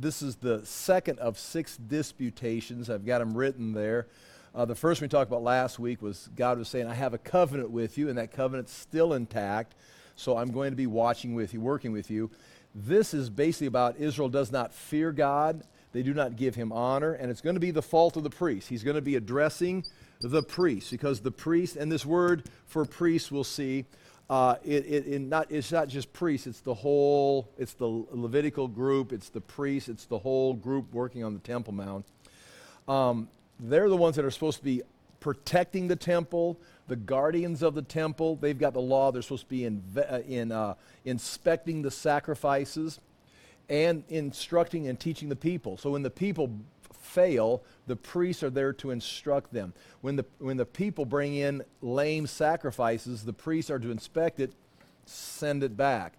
This is the second of six disputations. I've got them written there. Uh, the first we talked about last week was God was saying, I have a covenant with you, and that covenant's still intact. So I'm going to be watching with you, working with you. This is basically about Israel does not fear God, they do not give him honor, and it's going to be the fault of the priest. He's going to be addressing the priest because the priest, and this word for priest we'll see, uh, it, it, it not, it's not just priests, it's the whole, it's the Levitical group, it's the priests, it's the whole group working on the Temple Mount. Um, they're the ones that are supposed to be protecting the temple, the guardians of the temple. They've got the law. They're supposed to be in, uh, in, uh, inspecting the sacrifices and instructing and teaching the people. So when the people fail, the priests are there to instruct them. When the, when the people bring in lame sacrifices, the priests are to inspect it, send it back.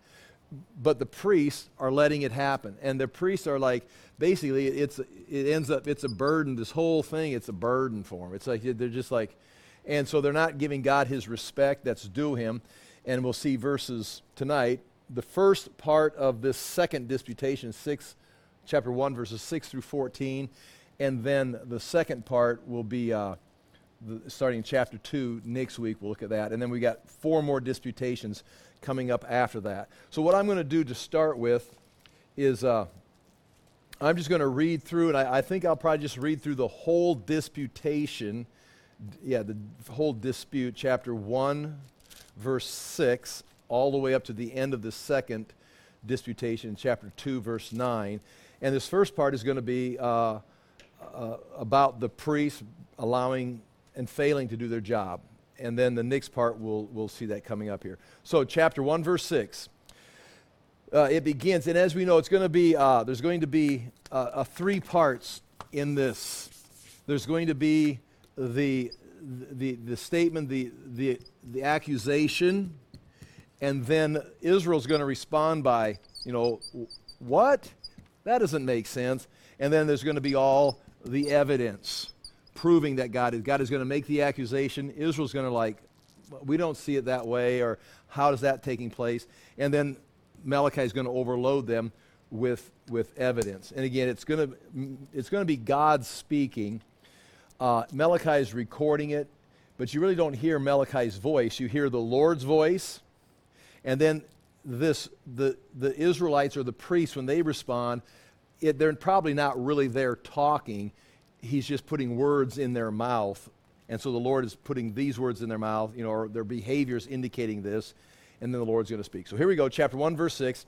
But the priests are letting it happen. And the priests are like, basically, it's, it ends up, it's a burden. This whole thing, it's a burden for them. It's like, they're just like, and so they're not giving God his respect that's due him. And we'll see verses tonight. The first part of this second disputation, 6, chapter 1, verses 6 through 14, and then the second part will be uh, the, starting chapter 2 next week. We'll look at that. And then we got four more disputations coming up after that. So, what I'm going to do to start with is uh, I'm just going to read through, and I, I, think I'll probably just read through the whole disputation. Yeah, the whole dispute, chapter 1, verse 6, all the way up to the end of the second disputation, chapter 2, verse 9. And this first part is going to be. Uh, uh, about the priests allowing and failing to do their job. And then the next part, we'll, we'll see that coming up here. So, chapter 1, verse 6. Uh, it begins, and as we know, it's going to be, uh, there's going to be uh, three parts in this. There's going to be the, the, the statement, the, the, the accusation, and then Israel's going to respond by, you know, what? That doesn't make sense. And then there's going to be all the evidence proving that God is. God is going to make the accusation. Israel's going to like, we don't see it that way, or how is that taking place? And then Malachi is going to overload them with, with evidence. And again, it's going to, it's going to be God speaking. Uh, Malachi is recording it, but you really don't hear Malachi's voice. You hear the Lord's voice. And then this, the, the Israelites or the priests, when they respond, it, they're probably not really there talking. He's just putting words in their mouth. And so the Lord is putting these words in their mouth, you know, or their behaviors indicating this. And then the Lord's going to speak. So here we go, chapter 1, verse 6.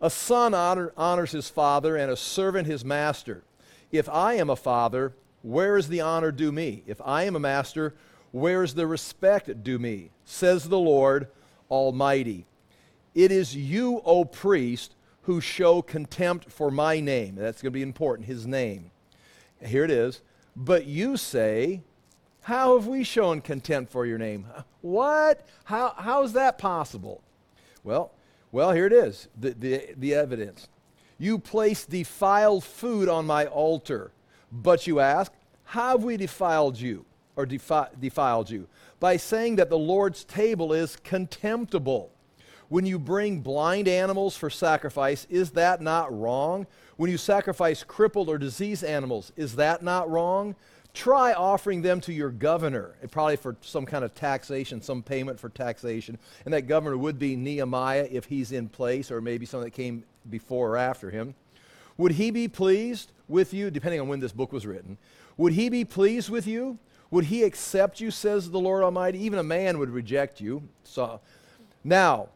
A son honor, honors his father, and a servant his master. If I am a father, where is the honor due me? If I am a master, where is the respect due me? Says the Lord Almighty. It is you, O priest, who show contempt for my name. That's going to be important, his name. Here it is. But you say, How have we shown contempt for your name? What? How, how is that possible? Well, well, here it is the, the, the evidence. You place defiled food on my altar. But you ask, How have we defiled you? Or defi- defiled you? By saying that the Lord's table is contemptible. When you bring blind animals for sacrifice, is that not wrong? When you sacrifice crippled or diseased animals, is that not wrong? Try offering them to your governor, eh, probably for some kind of taxation, some payment for taxation. And that governor would be Nehemiah if he's in place, or maybe someone that came before or after him. Would he be pleased with you, depending on when this book was written? Would he be pleased with you? Would he accept you, says the Lord Almighty? Even a man would reject you. So, now,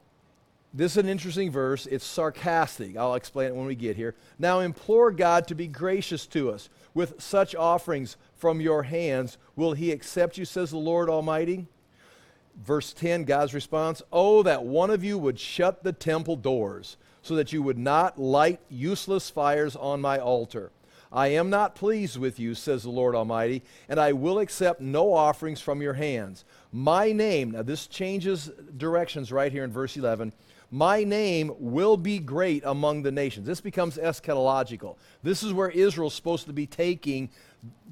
this is an interesting verse. It's sarcastic. I'll explain it when we get here. Now implore God to be gracious to us. With such offerings from your hands, will he accept you, says the Lord Almighty? Verse 10, God's response Oh, that one of you would shut the temple doors, so that you would not light useless fires on my altar. I am not pleased with you, says the Lord Almighty, and I will accept no offerings from your hands. My name, now this changes directions right here in verse 11 my name will be great among the nations. This becomes eschatological. This is where Israel's supposed to be taking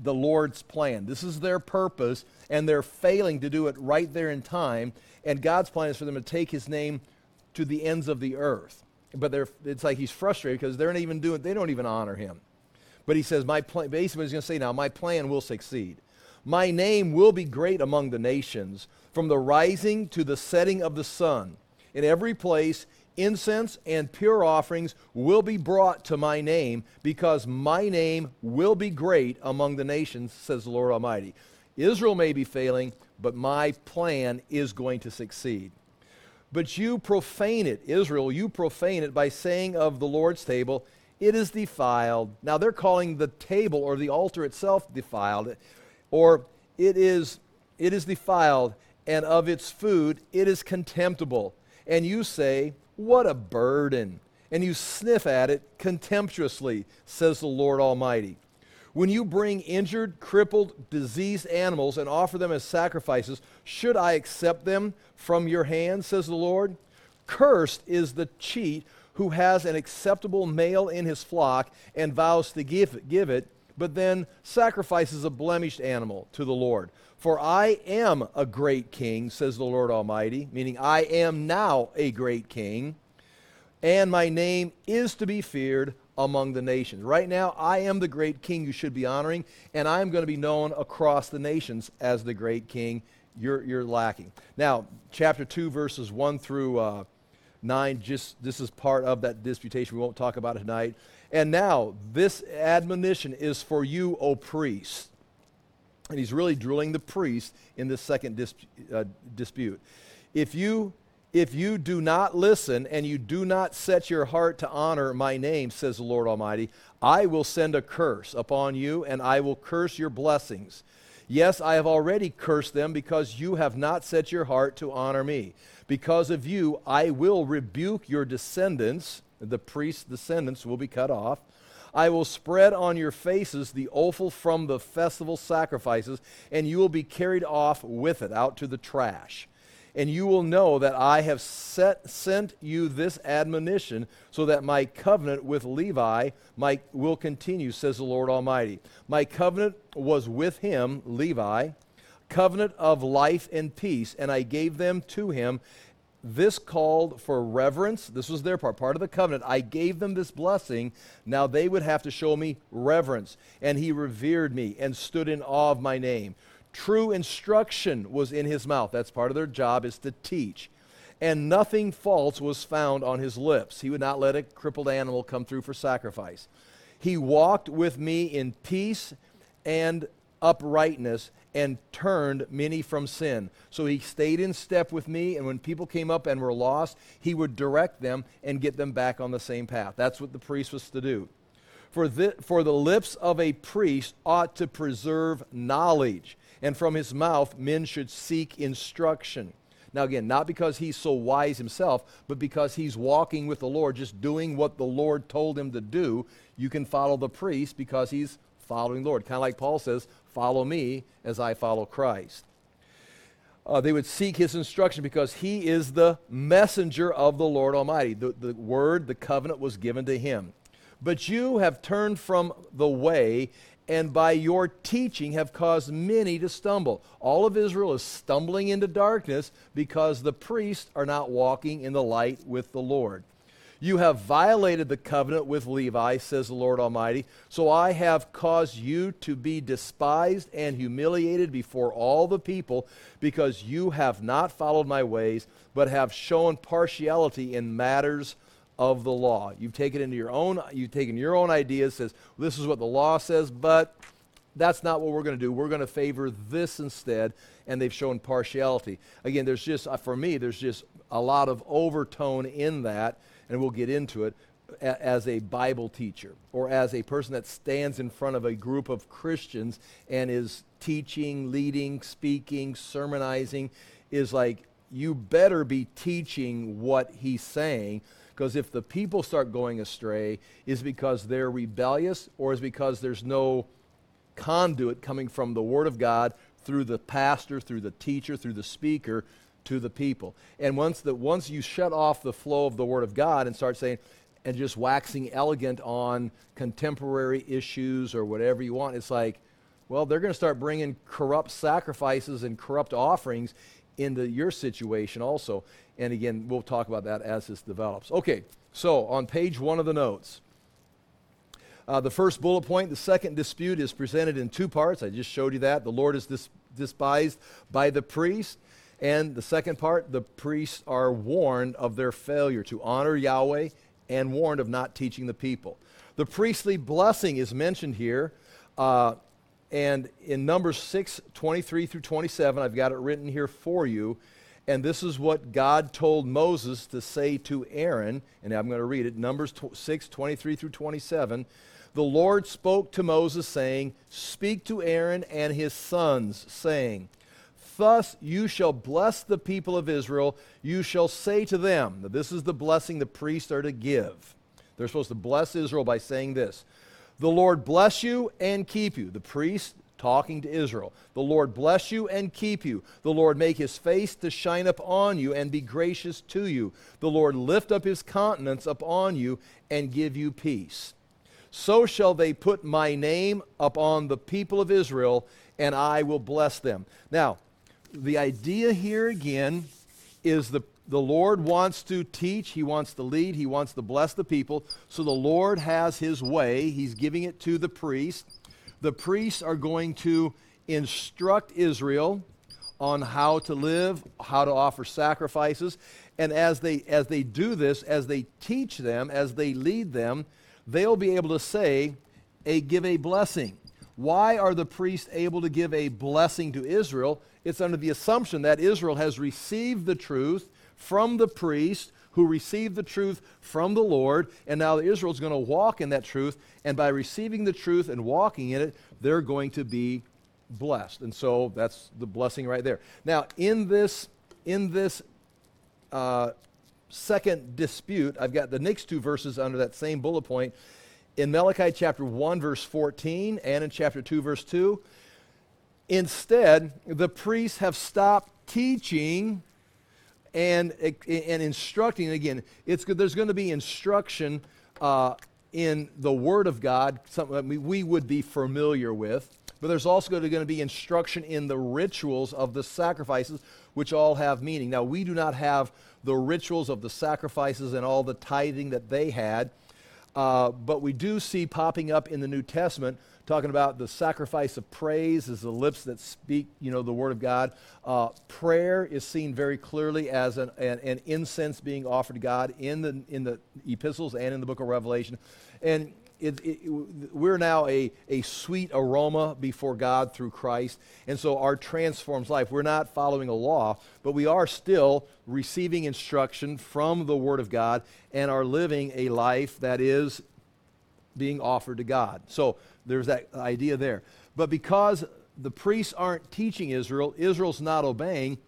the Lord's plan. This is their purpose, and they're failing to do it right there in time. And God's plan is for them to take his name to the ends of the earth. but it's like he's frustrated because they're not even doing, they don't even honor him. But he says, my plan, basically he's going to say now, my plan will succeed. My name will be great among the nations, from the rising to the setting of the sun. In every place, incense and pure offerings will be brought to my name, because my name will be great among the nations, says the Lord Almighty. Israel may be failing, but my plan is going to succeed. But you profane it, Israel, you profane it by saying of the Lord's table, it is defiled. Now they're calling the table or the altar itself defiled, or it is, it is defiled, and of its food it is contemptible. And you say, What a burden! And you sniff at it contemptuously, says the Lord Almighty. When you bring injured, crippled, diseased animals and offer them as sacrifices, should I accept them from your hand, says the Lord? Cursed is the cheat who has an acceptable male in his flock and vows to give, give it, but then sacrifices a blemished animal to the Lord. For I am a great king, says the Lord Almighty, meaning I am now a great king, and my name is to be feared among the nations. Right now, I am the great king you should be honoring, and I'm going to be known across the nations as the great king. You're, you're lacking. Now, chapter 2, verses 1 through uh, 9, just this is part of that disputation. We won't talk about it tonight. And now, this admonition is for you, O priests. And he's really drilling the priest in this second uh, dispute. If you if you do not listen and you do not set your heart to honor my name, says the Lord Almighty, I will send a curse upon you and I will curse your blessings. Yes, I have already cursed them because you have not set your heart to honor me. Because of you, I will rebuke your descendants. The priest's descendants will be cut off. I will spread on your faces the offal from the festival sacrifices, and you will be carried off with it out to the trash and you will know that I have set, sent you this admonition so that my covenant with Levi might, will continue, says the Lord Almighty. My covenant was with him, Levi, covenant of life and peace, and I gave them to him. This called for reverence. This was their part, part of the covenant. I gave them this blessing. Now they would have to show me reverence. And he revered me and stood in awe of my name. True instruction was in his mouth. That's part of their job is to teach. And nothing false was found on his lips. He would not let a crippled animal come through for sacrifice. He walked with me in peace and uprightness and turned many from sin. So he stayed in step with me, and when people came up and were lost, he would direct them and get them back on the same path. That's what the priest was to do. For the, for the lips of a priest ought to preserve knowledge and from his mouth men should seek instruction. Now, again, not because he's so wise himself, but because he's walking with the Lord, just doing what the Lord told him to do. You can follow the priest because he's following Lord. Kind of like Paul says, Follow me as I follow Christ. Uh, they would seek his instruction because he is the messenger of the Lord Almighty. The, the word, the covenant was given to him. But you have turned from the way and by your teaching have caused many to stumble. All of Israel is stumbling into darkness because the priests are not walking in the light with the Lord. You have violated the covenant with Levi, says the Lord Almighty. So I have caused you to be despised and humiliated before all the people because you have not followed my ways, but have shown partiality in matters of the law. You've taken into your own, you've taken your own ideas, says this is what the law says, but that's not what we're going to do. We're going to favor this instead, and they've shown partiality. Again, there's just, uh, for me, there's just a lot of overtone in that, and we'll get into it as a Bible teacher or as a person that stands in front of a group of Christians and is teaching, leading, speaking, sermonizing, is like, you better be teaching what he's saying because if the people start going astray, is because they're rebellious or is because there's no conduit coming from the Word of God through the pastor, through the teacher, through the speaker to the people. And once, the, once you shut off the flow of the Word of God and start saying, and just waxing elegant on contemporary issues or whatever you want, it's like, well, they're going to start bringing corrupt sacrifices and corrupt offerings into your situation also. And again, we'll talk about that as this develops. Okay, so on page one of the notes, uh, the first bullet point, the second dispute is presented in two parts. I just showed you that. The Lord is dis- despised by the priest. And the second part, the priests are warned of their failure to honor Yahweh and warned of not teaching the people. The priestly blessing is mentioned here. Uh, and in Numbers 6 23 through 27, I've got it written here for you. And this is what God told Moses to say to Aaron. And I'm going to read it Numbers 6 23 through 27. The Lord spoke to Moses, saying, Speak to Aaron and his sons, saying, Thus you shall bless the people of Israel. You shall say to them, that This is the blessing the priests are to give. They're supposed to bless Israel by saying this The Lord bless you and keep you. The priest talking to Israel. The Lord bless you and keep you. The Lord make his face to shine upon you and be gracious to you. The Lord lift up his countenance upon you and give you peace. So shall they put my name upon the people of Israel, and I will bless them. Now, the idea here again is the the Lord wants to teach, He wants to lead, He wants to bless the people. So the Lord has His way. He's giving it to the priest. The priests are going to instruct Israel on how to live, how to offer sacrifices. And as they, as they do this, as they teach them, as they lead them, they'll be able to say, a, give a blessing. Why are the priests able to give a blessing to Israel? It's under the assumption that Israel has received the truth from the priest who received the truth from the Lord, and now Israel's going to walk in that truth, and by receiving the truth and walking in it, they're going to be blessed. And so that's the blessing right there. Now, in this, in this uh, second dispute, I've got the next two verses under that same bullet point. In Malachi chapter 1, verse 14, and in chapter 2, verse 2, instead, the priests have stopped teaching and, and instructing. Again, it's, there's going to be instruction uh, in the Word of God, something that we would be familiar with. But there's also going to be instruction in the rituals of the sacrifices, which all have meaning. Now, we do not have the rituals of the sacrifices and all the tithing that they had, uh, but we do see popping up in the New Testament talking about the sacrifice of praise is the lips that speak, you know, the word of God. Uh, prayer is seen very clearly as an, an, an, incense being offered to God in the, in the epistles and in the book of Revelation. And it, it, we're now a, a sweet aroma before God through Christ. And so our transforms life. We're not following a law, but we are still receiving instruction from the Word of God and are living a life that is being offered to God. So there's that idea there. But because the priests aren't teaching Israel, Israel's not obeying.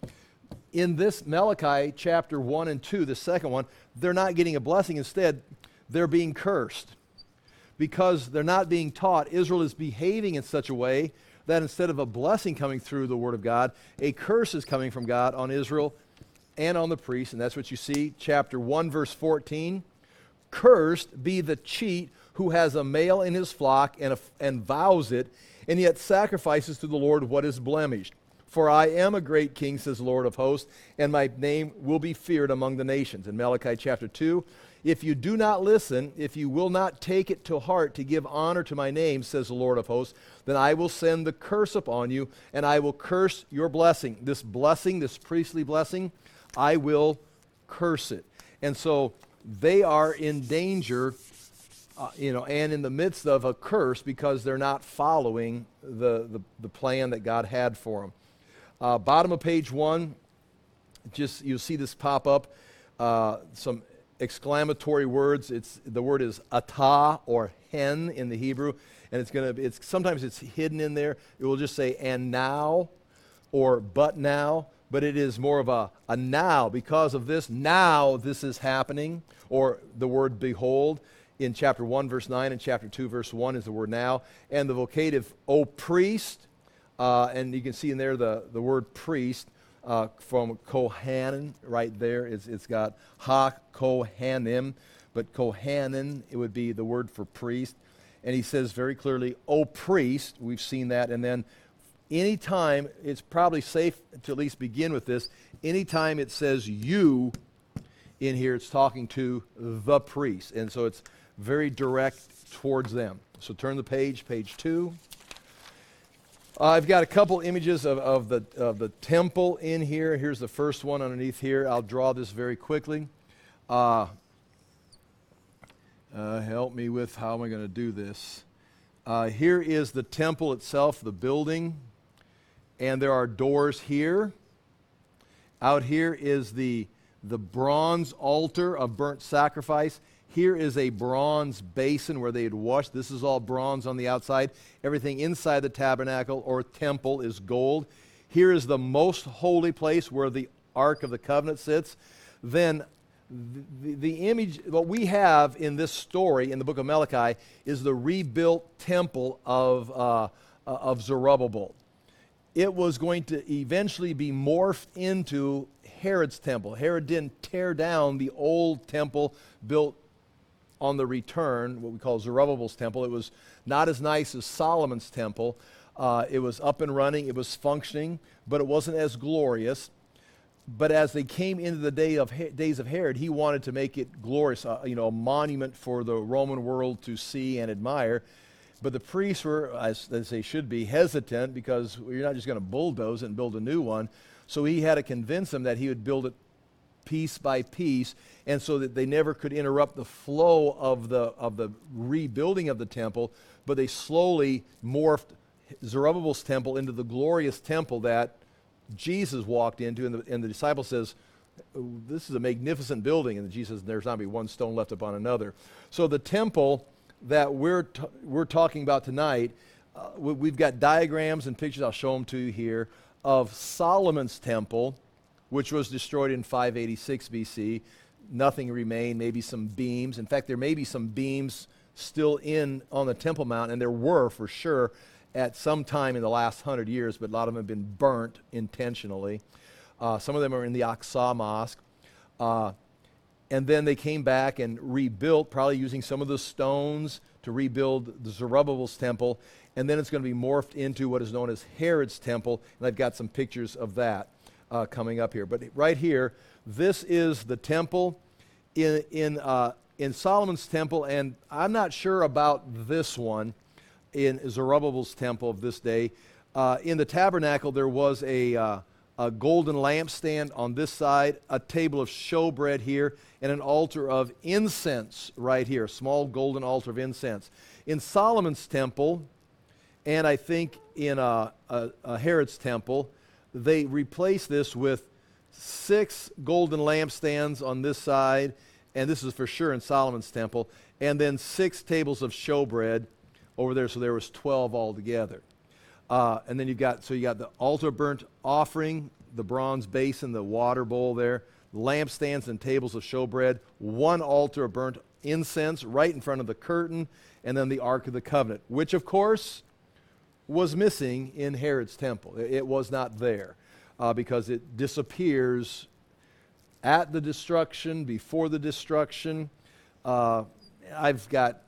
In this Malachi chapter 1 and 2, the second one, they're not getting a blessing. Instead, they're being cursed. Because they're not being taught, Israel is behaving in such a way that instead of a blessing coming through the Word of God, a curse is coming from God on Israel and on the priests. And that's what you see, chapter 1, verse 14. Cursed be the cheat who has a male in his flock and, a, and vows it, and yet sacrifices to the Lord what is blemished. For I am a great king, says the Lord of hosts, and my name will be feared among the nations. In Malachi chapter 2, if you do not listen, if you will not take it to heart to give honor to my name, says the Lord of hosts, then I will send the curse upon you, and I will curse your blessing. This blessing, this priestly blessing, I will curse it. And so they are in danger uh, you know, and in the midst of a curse because they're not following the, the, the plan that God had for them. Uh, bottom of page one, just you'll see this pop up. Uh, some exclamatory words. It's the word is atah or hen in the Hebrew, and it's gonna. It's sometimes it's hidden in there. It will just say and now, or but now. But it is more of a, a now because of this. Now this is happening, or the word behold in chapter 1, verse 9, and chapter 2, verse 1 is the word now. And the vocative, O priest, uh, and you can see in there the, the word priest uh, from Kohanan right there. It's, it's got Ha Kohanim, but Kohanan, it would be the word for priest. And he says very clearly, O priest, we've seen that. And then anytime, it's probably safe to at least begin with this, anytime it says you in here, it's talking to the priest. And so it's very direct towards them. So turn the page, page two. Uh, I've got a couple images of, of, the, of the temple in here. Here's the first one underneath here. I'll draw this very quickly. Uh, uh, help me with how am I going to do this? Uh, here is the temple itself, the building, and there are doors here. Out here is the, the bronze altar of burnt sacrifice. Here is a bronze basin where they had washed. This is all bronze on the outside. Everything inside the tabernacle or temple is gold. Here is the most holy place where the Ark of the Covenant sits. Then the, the, image, what we have in this story in the book of Malachi is the rebuilt temple of, uh, of Zerubbabel. It was going to eventually be morphed into Herod's temple. Herod didn't tear down the old temple built on the return, what we call Zerubbabel's temple. It was not as nice as Solomon's temple. Uh, it was up and running, it was functioning, but it wasn't as glorious but as they came into the day of days of Herod, he wanted to make it glorious, uh, you know, a monument for the Roman world to see and admire. But the priests were, as, as they should be, hesitant because you're not just going to bulldoze and build a new one. So he had to convince them that he would build it piece by piece, and so that they never could interrupt the flow of the of the rebuilding of the temple. But they slowly morphed Zerubbabel's temple into the glorious temple that Jesus walked into, and the, and the disciple says, This is a magnificent building. And Jesus says, There's not be one stone left upon another. So the temple that we're, t- we're talking about tonight, uh, we, have got diagrams and pictures, I'll show them to you here, of Solomon's temple, which was destroyed in 586 BC. Nothing remained, maybe some beams. In fact, there may be some beams still in on the Temple Mount, and there were for sure at some time in the last hundred years, but a lot of them have been burnt intentionally. Uh, some of them are in the Aqsa Mosque. Uh, and then they came back and rebuilt, probably using some of the stones to rebuild the Zerubbabel's temple. And then it's going to be morphed into what is known as Herod's temple. And I've got some pictures of that uh, coming up here. But right here, this is the temple in, in, uh, in Solomon's temple. And I'm not sure about this one in Zerubbabel's temple of this day. Uh, in the tabernacle, there was a, uh, a golden lampstand on this side, a table of showbread here, and an altar of incense right here, small golden altar of incense. In Solomon's temple, and I think in uh, Herod's temple, they replaced this with six golden lampstands on this side, and this is for sure in Solomon's temple, and then six tables of showbread over there, so there was 12 altogether. Uh, and then you've got, so you got the altar burnt offering, the bronze basin, the water bowl there, lampstands and tables of showbread, one altar of burnt incense right in front of the curtain, and then the Ark of the Covenant, which of course was missing in Herod's temple. It was not there uh, because it disappears at the destruction, before the destruction. Uh, I've got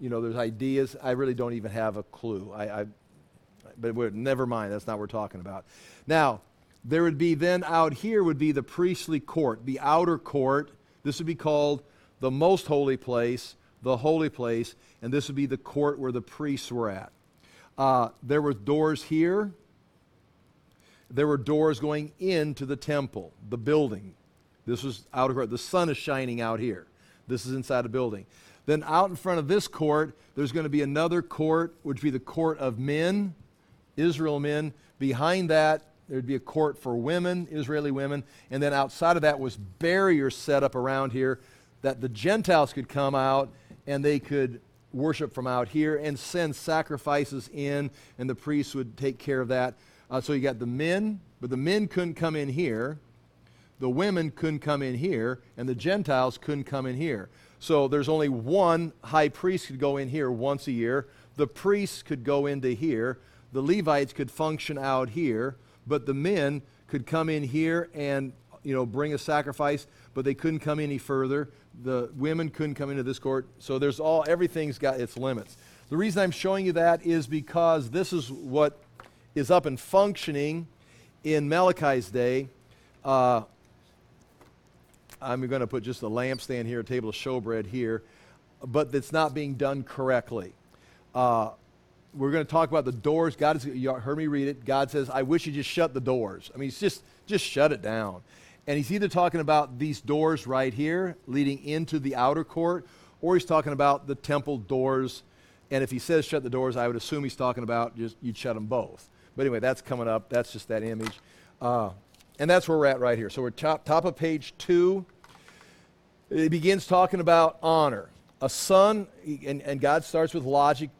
you know, there's ideas. I really don't even have a clue. I, I but never mind. That's not what we're talking about. Now, there would be then out here would be the priestly court, the outer court. This would be called the most holy place, the holy place, and this would be the court where the priests were at. Uh, there were doors here. There were doors going into the temple, the building. This was out court. The sun is shining out here. This is inside a building. Then out in front of this court, there's going to be another court, which would be the court of men, Israel men. Behind that, there'd be a court for women, Israeli women. And then outside of that was barriers set up around here that the Gentiles could come out and they could worship from out here and send sacrifices in, and the priests would take care of that. Uh, so you got the men, but the men couldn't come in here. The women couldn't come in here, and the Gentiles couldn't come in here. So there's only one high priest could go in here once a year. The priests could go into here. The Levites could function out here, but the men could come in here and you know bring a sacrifice, but they couldn't come any further. The women couldn't come into this court. So there's all everything's got its limits. The reason I'm showing you that is because this is what is up and functioning in Malachi's day. Uh, I'm going to put just a lampstand here, a table of showbread here, but that's not being done correctly. Uh, we're going to talk about the doors. God has you heard me read it. God says, "I wish you just shut the doors." I mean, it's just just shut it down. And he's either talking about these doors right here leading into the outer court, or he's talking about the temple doors. And if he says shut the doors, I would assume he's talking about just you'd shut them both. But anyway, that's coming up. That's just that image. Uh, and that's where we're at right here. So we're top, top of page two. It begins talking about honor. A son, and, and God starts with logic.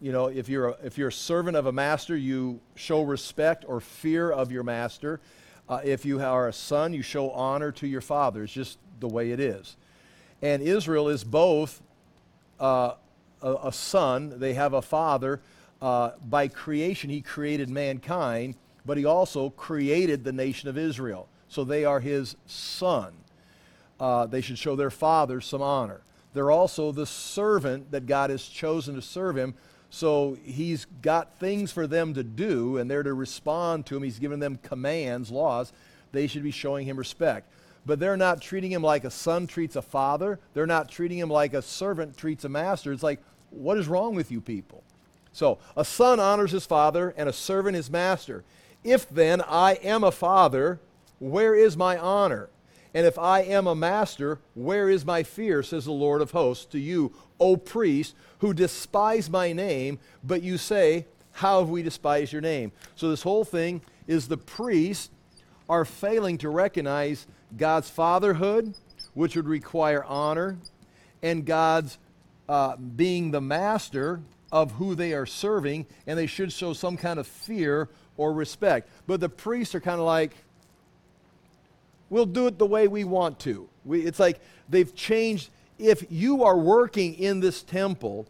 You know, if you're, a, if you're a servant of a master, you show respect or fear of your master. Uh, if you are a son, you show honor to your father. It's just the way it is. And Israel is both uh, a, a, son, they have a father. Uh, by creation, he created mankind, but he also created the nation of Israel. So they are his son. Uh, they should show their father some honor. They're also the servant that God has chosen to serve him. So he's got things for them to do, and they're to respond to him. He's given them commands, laws. They should be showing him respect. But they're not treating him like a son treats a father. They're not treating him like a servant treats a master. It's like, what is wrong with you people? So, a son honors his father, and a servant his master. If then I am a father, where is my honor? And if I am a master, where is my fear, says the Lord of hosts, to you, O priest, who despise my name, but you say, How have we despised your name? So this whole thing is the priests are failing to recognize God's fatherhood, which would require honor, and God's uh, being the master of who they are serving, and they should show some kind of fear or respect. But the priests are kind of like, we'll do it the way we want to. We, it's like they've changed. If you are working in this temple,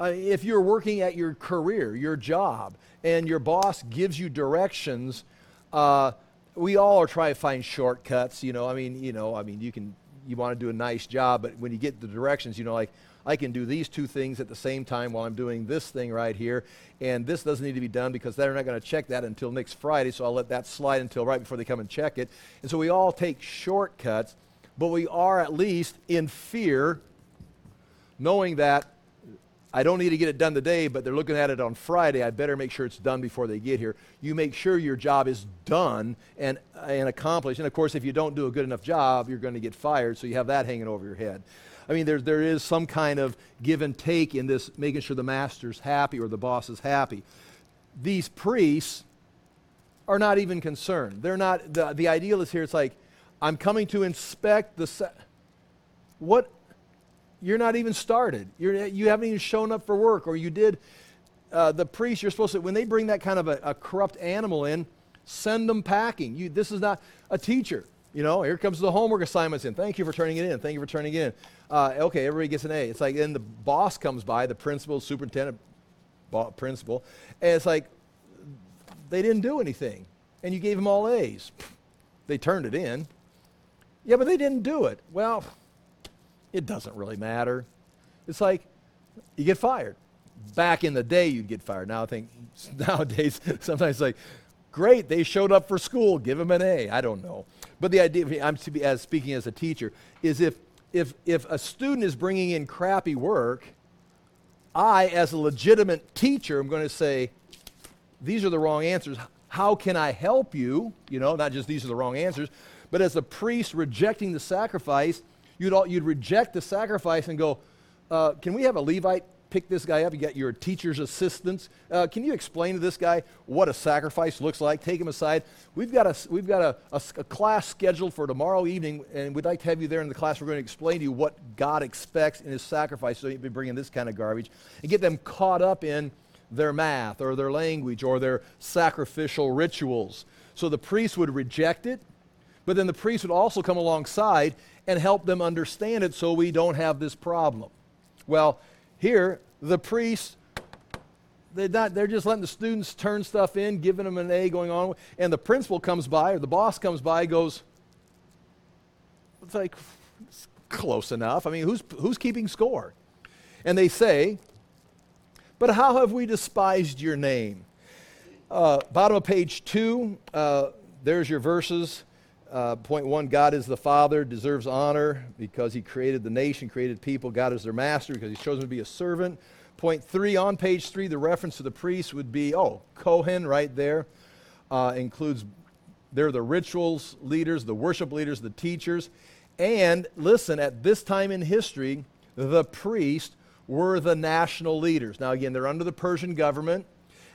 uh, if you're working at your career, your job, and your boss gives you directions, uh, we all are trying to find shortcuts. You know, I mean, you know, I mean, you can you want to do a nice job, but when you get the directions, you know, like I can do these two things at the same time while I'm doing this thing right here. And this doesn't need to be done because they're not going to check that until next Friday, so I'll let that slide until right before they come and check it. And so we all take shortcuts, but we are at least in fear, knowing that I don't need to get it done today, but they're looking at it on Friday. I better make sure it's done before they get here. You make sure your job is done and, and accomplished. And of course, if you don't do a good enough job, you're going to get fired, so you have that hanging over your head. I mean, there, there is some kind of give and take in this, making sure the master's happy or the boss is happy. These priests are not even concerned. They're not, the, the ideal is here, it's like, I'm coming to inspect the. Se- what? You're not even started. You're, you haven't even shown up for work, or you did. Uh, the priest, you're supposed to, when they bring that kind of a, a corrupt animal in, send them packing. You, this is not a teacher. You know, here comes the homework assignments in. Thank you for turning it in. Thank you for turning it in. Uh, okay, everybody gets an A. It's like then the boss comes by, the principal, superintendent, principal, and it's like they didn't do anything, and you gave them all A's. They turned it in. Yeah, but they didn't do it. Well, it doesn't really matter. It's like you get fired. Back in the day, you'd get fired. Now I think nowadays sometimes like, great, they showed up for school, give them an A. I don't know. But the idea, I'm speaking as a teacher, is if, if, if a student is bringing in crappy work, I, as a legitimate teacher, am going to say, these are the wrong answers. How can I help you? You know, not just these are the wrong answers, but as a priest rejecting the sacrifice, you'd, all, you'd reject the sacrifice and go, uh, can we have a Levite pick this guy up. You got your teacher's assistants. Uh, can you explain to this guy what a sacrifice looks like? Take him aside. We've got, a, we've got a, a, a class scheduled for tomorrow evening, and we'd like to have you there in the class. We're going to explain to you what God expects in his sacrifice so you'd be bringing this kind of garbage and get them caught up in their math or their language or their sacrificial rituals. So the priest would reject it, but then the priest would also come alongside and help them understand it so we don't have this problem. Well, here, the priests, they're, not, they're just letting the students turn stuff in, giving them an A going on. And the principal comes by, or the boss comes by, goes, it's like, it's close enough. I mean, who's, who's keeping score? And they say, But how have we despised your name? Uh, bottom of page two, uh, there's your verses. Uh, point one God is the Father, deserves honor because he created the nation, created people. God is their master because he's chosen to be a servant. Point three, on page three, the reference to the priest would be oh, Kohen right there. Uh, includes, they're the rituals leaders, the worship leaders, the teachers. And listen, at this time in history, the priests were the national leaders. Now, again, they're under the Persian government.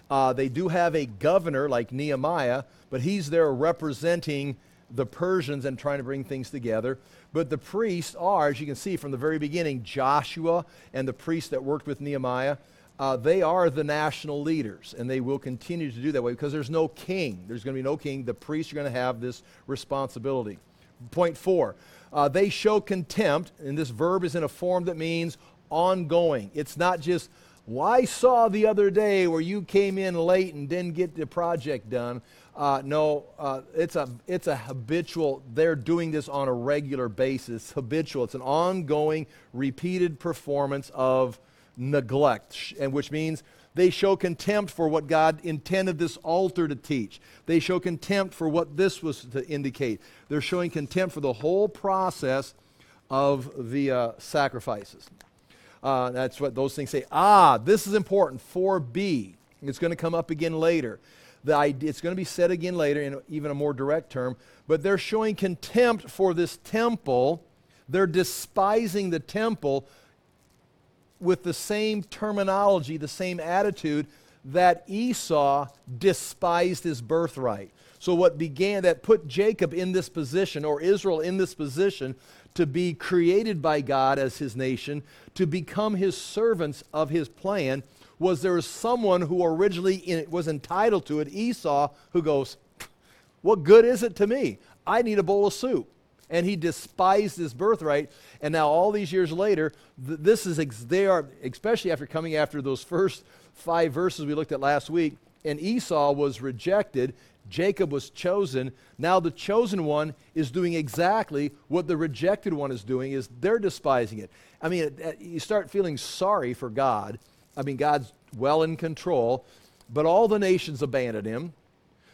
Uh, they do have a governor like Nehemiah, but he's there representing the Persians and trying to bring things together. But the priests are, as you can see from the very beginning, Joshua and the priests that worked with Nehemiah, uh, they are the national leaders, and they will continue to do that way because there's no king. There's going to be no king. The priests are going to have this responsibility. Point four, uh, they show contempt, and this verb is in a form that means ongoing. It's not just, well, I saw the other day where you came in late and didn't get the project done. Uh, no, uh, it's, a, it's a habitual, they're doing this on a regular basis. Habitual. It's an ongoing, repeated performance of neglect, and which means they show contempt for what God intended this altar to teach. They show contempt for what this was to indicate. They're showing contempt for the whole process of the uh, sacrifices. Uh, that's what those things say. Ah, this is important. 4b. It's going to come up again later. The idea, it's going to be said again later in even a more direct term, but they're showing contempt for this temple. They're despising the temple with the same terminology, the same attitude that Esau despised his birthright. So, what began that put Jacob in this position, or Israel in this position, to be created by God as his nation, to become his servants of his plan, was there someone who originally in, was entitled to it, Esau, who goes, What good is it to me? I need a bowl of soup and he despised his birthright. And now, all these years later, th- this is ex- they are especially after coming after those first five verses we looked at last week. And Esau was rejected. Jacob was chosen. Now the chosen one is doing exactly what the rejected one is doing. Is they're despising it. I mean, it, you start feeling sorry for God. I mean, God's well in control, but all the nations abandoned him.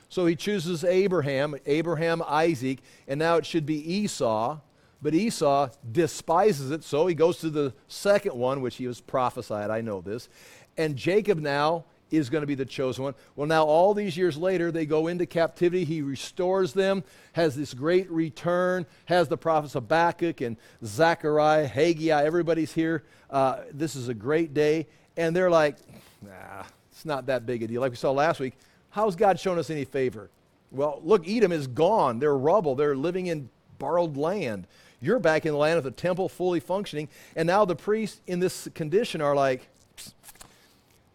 So he chooses Abraham, Abraham, Isaac, and now it should be Esau. But Esau despises it, so he goes to the second one, which he was prophesied. I know this. And Jacob now is going to be the chosen one. Well, now, all these years later, they go into captivity. He restores them, has this great return, has the prophets Habakkuk and Zechariah, Haggai, everybody's here. Uh, this is a great day. And they're like, nah, it's not that big a deal. Like we saw last week, How's God shown us any favor? Well, look, Edom is gone. They're rubble. They're living in borrowed land. You're back in the land of the temple fully functioning. And now the priests in this condition are like,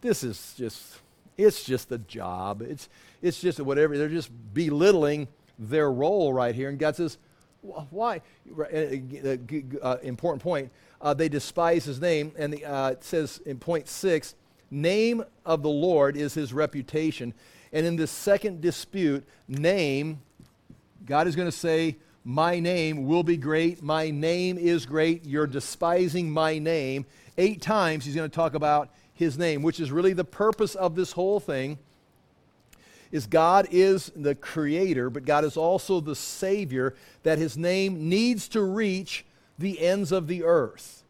this is just, it's just a job. It's, it's just whatever. They're just belittling their role right here. And God says, why? Uh, uh, important point. Uh, they despise his name. And the, uh, it says in point six, name of the Lord is his reputation. And in this second dispute, name, God is going to say, My name will be great. My name is great. You're despising my name. Eight times he's going to talk about his name, which is really the purpose of this whole thing. Is God is the creator, but God is also the savior that his name needs to reach the ends of the earth.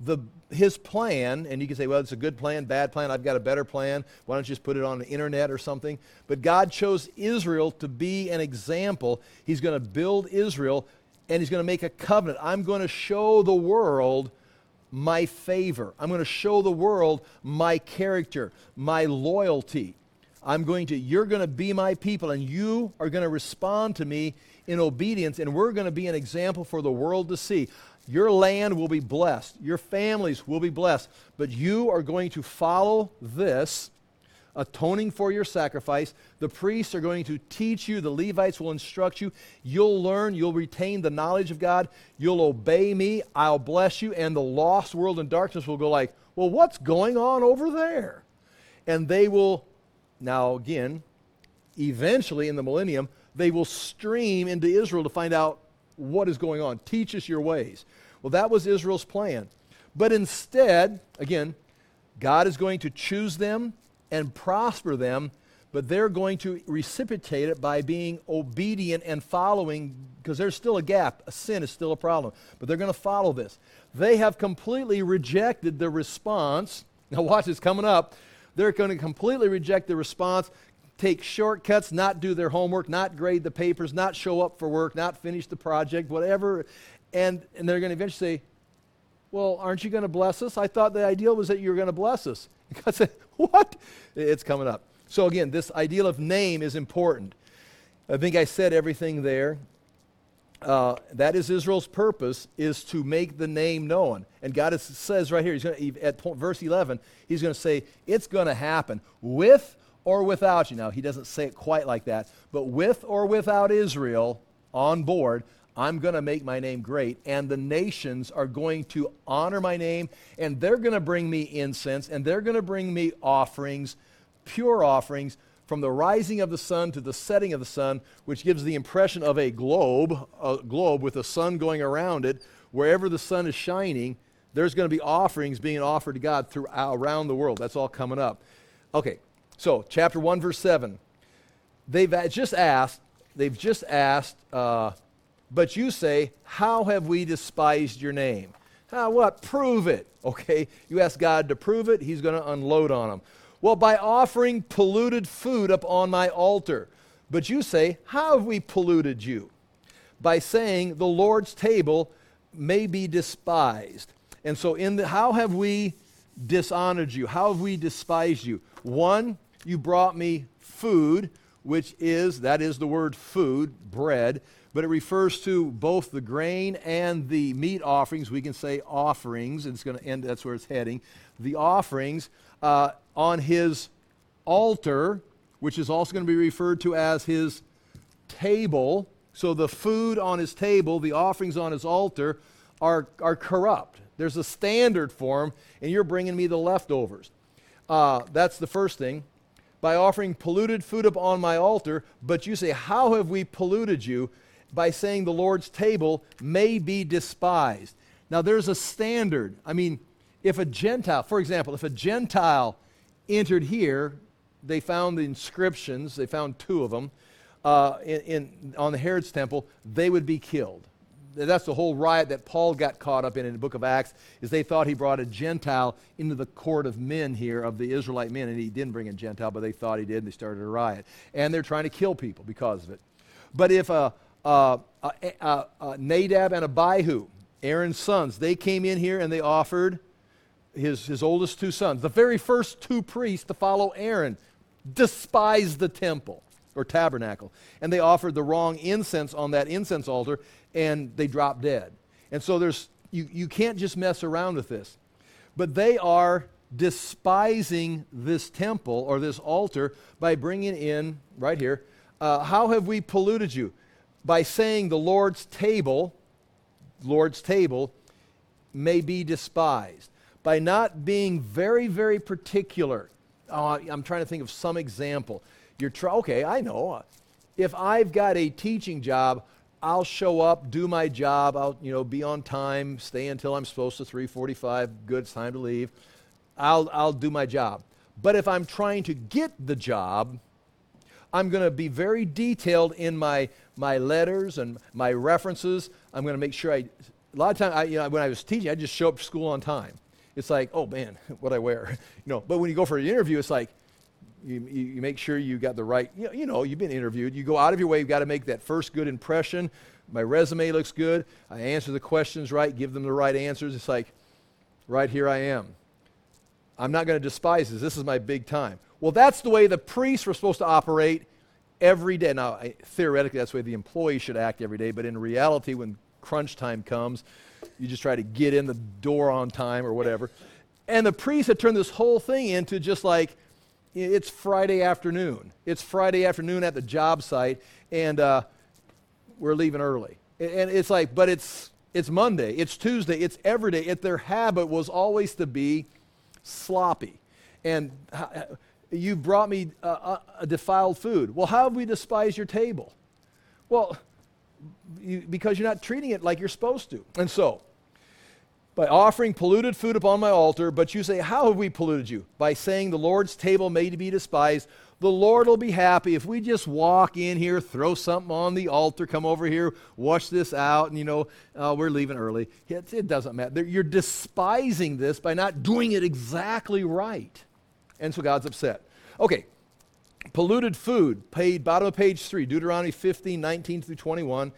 The his plan, and you can say, well, it's a good plan, bad plan, I've got a better plan. Why don't you just put it on the internet or something? But God chose Israel to be an example. He's going to build Israel and he's going to make a covenant. I'm going to show the world my favor. I'm going to show the world my character, my loyalty. I'm going to, you're going to be my people and you are going to respond to me in obedience, and we're going to be an example for the world to see. Your land will be blessed. Your families will be blessed. But you are going to follow this, atoning for your sacrifice. The priests are going to teach you. The Levites will instruct you. You'll learn. You'll retain the knowledge of God. You'll obey me. I'll bless you. And the lost world in darkness will go like, well, what's going on over there? And they will, now again, eventually in the millennium, they will stream into Israel to find out what is going on. Teach us your ways. Well, that was Israel's plan. But instead, again, God is going to choose them and prosper them, but they're going to reciprocate it by being obedient and following, because there's still a gap. A sin is still a problem, but they're going to follow this. They have completely rejected the response. Now, watch this coming up. They're going to completely reject the response, take shortcuts, not do their homework, not grade the papers, not show up for work, not finish the project, whatever. And, and they're going to eventually say, Well, aren't you going to bless us? I thought the ideal was that you were going to bless us. God said, What? It's coming up. So, again, this ideal of name is important. I think I said everything there. Uh, that is Israel's purpose, is to make the name known. And God is, says right here, he's gonna, at verse 11, he's going to say, it's going to happen with or without you. Now, he doesn't say it quite like that, but with or without Israel on board, I'm going to make my name great, and the nations are going to honor my name, and they're going to bring me incense, and they're going to bring me offerings, pure offerings, from the rising of the sun to the setting of the sun, which gives the impression of a globe, a globe with the sun going around it. Wherever the sun is shining, there's going to be offerings being offered to God throughout around the world. That's all coming up. Okay, so chapter 1, verse 7. They've just asked, they've just asked, uh, but you say, How have we despised your name? How, what? Prove it. Okay, you ask God to prove it, He's going to unload on them. Well, by offering polluted food up on my altar. But you say, How have we polluted you? By saying, The Lord's table may be despised. And so, in the, how have we dishonored you? How have we despised you? One, you brought me food, which is, that is the word food, bread, but it refers to both the grain and the meat offerings. We can say offerings, and it's going to end, that's where it's heading. The offerings uh, on his altar, which is also going to be referred to as his table. So the food on his table, the offerings on his altar, are, are corrupt. There's a standard for them, and you're bringing me the leftovers. Uh, that's the first thing. By offering polluted food upon my altar, but you say, How have we polluted you? By saying the Lord's table may be despised. Now, there's a standard. I mean, if a Gentile, for example, if a Gentile entered here, they found the inscriptions, they found two of them, uh, in, in, on the Herod's temple, they would be killed. That's the whole riot that Paul got caught up in in the book of Acts, is they thought he brought a Gentile into the court of men here, of the Israelite men, and he didn't bring a Gentile, but they thought he did, and they started a riot. And they're trying to kill people because of it. But if a, a, a, a Nadab and Abihu, Aaron's sons, they came in here and they offered his, his oldest two sons, the very first two priests to follow Aaron, despised the temple or tabernacle. And they offered the wrong incense on that incense altar and they drop dead. And so there's, you, you can't just mess around with this. But they are despising this temple or this altar by bringing in, right here, uh, how have we polluted you? By saying the Lord's table, Lord's table, may be despised by not being very, very particular. Uh, I'm trying to think of some example. You're try- okay, I know. If I've got a teaching job, I'll show up, do my job, I'll you know be on time, stay until I'm supposed to 3:45. Good, it's time to leave. I'll I'll do my job. But if I'm trying to get the job, I'm going to be very detailed in my my letters and my references. I'm going to make sure I. A lot of times, you know, when I was teaching, I just show up to school on time it's like, oh man, what I wear. you know, but when you go for an interview, it's like, you, you, make sure you got the right, you know, you know, you've been interviewed. You go out of your way, you've got to make that first good impression. My resume looks good. I answer the questions right, give them the right answers. It's like, right here I am. I'm not going to despise this. This is my big time. Well, that's the way the priests were supposed to operate every day. Now, I, theoretically, that's the way the employee should act every day, but in reality, when crunch time comes, you just try to get in the door on time or whatever. And the priest had turned this whole thing into just like, it's Friday afternoon. It's Friday afternoon at the job site, and uh, we're leaving early. And it's like, but it's, it's Monday, it's Tuesday, it's every day. It, their habit was always to be sloppy. And you brought me a, a defiled food. Well, how have we despised your table? Well, you, because you're not treating it like you're supposed to. And so, by offering polluted food upon my altar, but you say, How have we polluted you? By saying the Lord's table may be despised. The Lord will be happy if we just walk in here, throw something on the altar, come over here, wash this out, and you know, uh, we're leaving early. It, it doesn't matter. You're despising this by not doing it exactly right. And so God's upset. Okay, polluted food, paid, bottom of page 3, Deuteronomy 15, 19 through 21.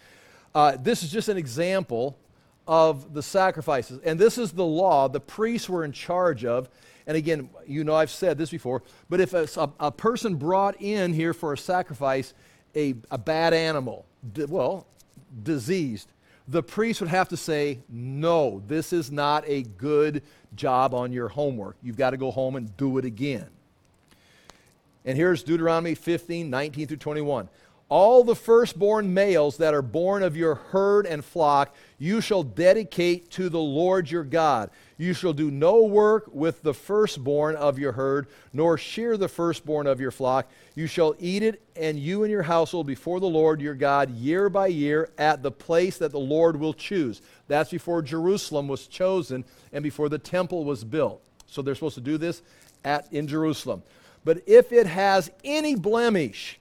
Uh, this is just an example of the sacrifices. And this is the law the priests were in charge of. And again, you know I've said this before, but if a, a person brought in here for a sacrifice a, a bad animal, di- well, diseased, the priest would have to say, No, this is not a good job on your homework. You've got to go home and do it again. And here's Deuteronomy 15, 19 through 21 all the firstborn males that are born of your herd and flock you shall dedicate to the Lord your God. You shall do no work with the firstborn of your herd, nor shear the firstborn of your flock. You shall eat it, and you and your household before the Lord your God, year by year, at the place that the Lord will choose. That's before Jerusalem was chosen and before the temple was built. So they're supposed to do this at, in Jerusalem. But if it has any blemish,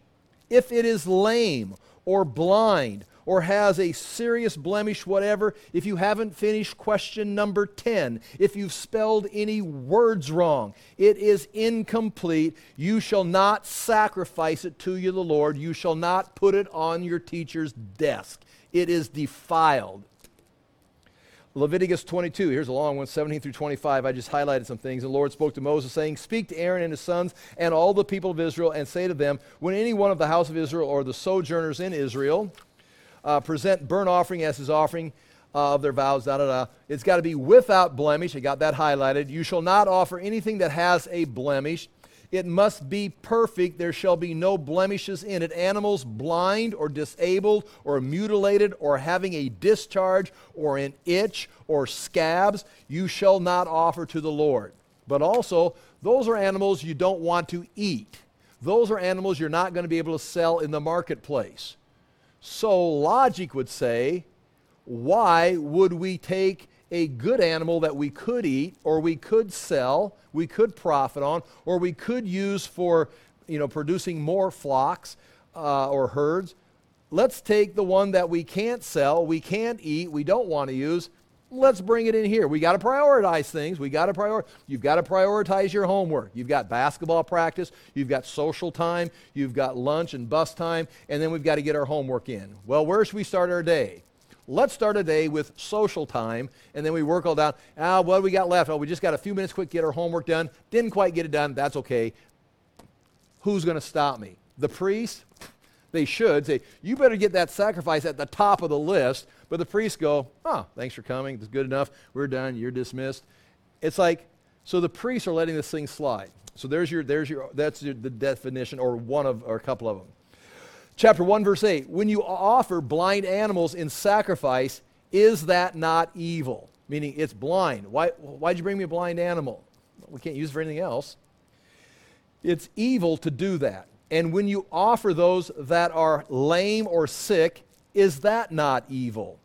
if it is lame or blind or has a serious blemish, whatever, if you haven't finished question number 10, if you've spelled any words wrong, it is incomplete. You shall not sacrifice it to you, the Lord. You shall not put it on your teacher's desk. It is defiled. Leviticus 22, here's a long one, 17 through 25. I just highlighted some things. The Lord spoke to Moses, saying, Speak to Aaron and his sons and all the people of Israel, and say to them, When any one of the house of Israel or the sojourners in Israel uh, present burnt offering as his offering uh, of their vows, da da da, it's got to be without blemish. I got that highlighted. You shall not offer anything that has a blemish. It must be perfect. There shall be no blemishes in it. Animals blind or disabled or mutilated or having a discharge or an itch or scabs, you shall not offer to the Lord. But also, those are animals you don't want to eat. Those are animals you're not going to be able to sell in the marketplace. So, logic would say, why would we take a good animal that we could eat or we could sell, we could profit on, or we could use for you know, producing more flocks uh, or herds. Let's take the one that we can't sell, we can't eat, we don't want to use. Let's bring it in here. We got to prioritize things. We got to prior. You've got to prioritize your homework. You've got basketball practice. You've got social time. You've got lunch and bus time, and then we've got to get our homework in. Well, where should we start our day? Let's start a day with social time, and then we work all down. Ah, what we got left? Oh, we just got a few minutes quick, get our homework done. Didn't quite get it done. That's okay. Who's going to stop me? The priest? They should say, you better get that sacrifice at the top of the list. But the priests go, oh, thanks for coming. It's good enough. We're done. You're dismissed. It's like, so the priests are letting this thing slide. So there's your, there's your, that's your, the definition, or one of, or a couple of them chapter 1, verse 8 When you offer blind animals in sacrifice, is that not evil? Meaning it's blind. Why, why'd you bring me a blind animal? We can't use it for anything else. It's evil to do that. And when you offer those that are lame or sick, is that not evil?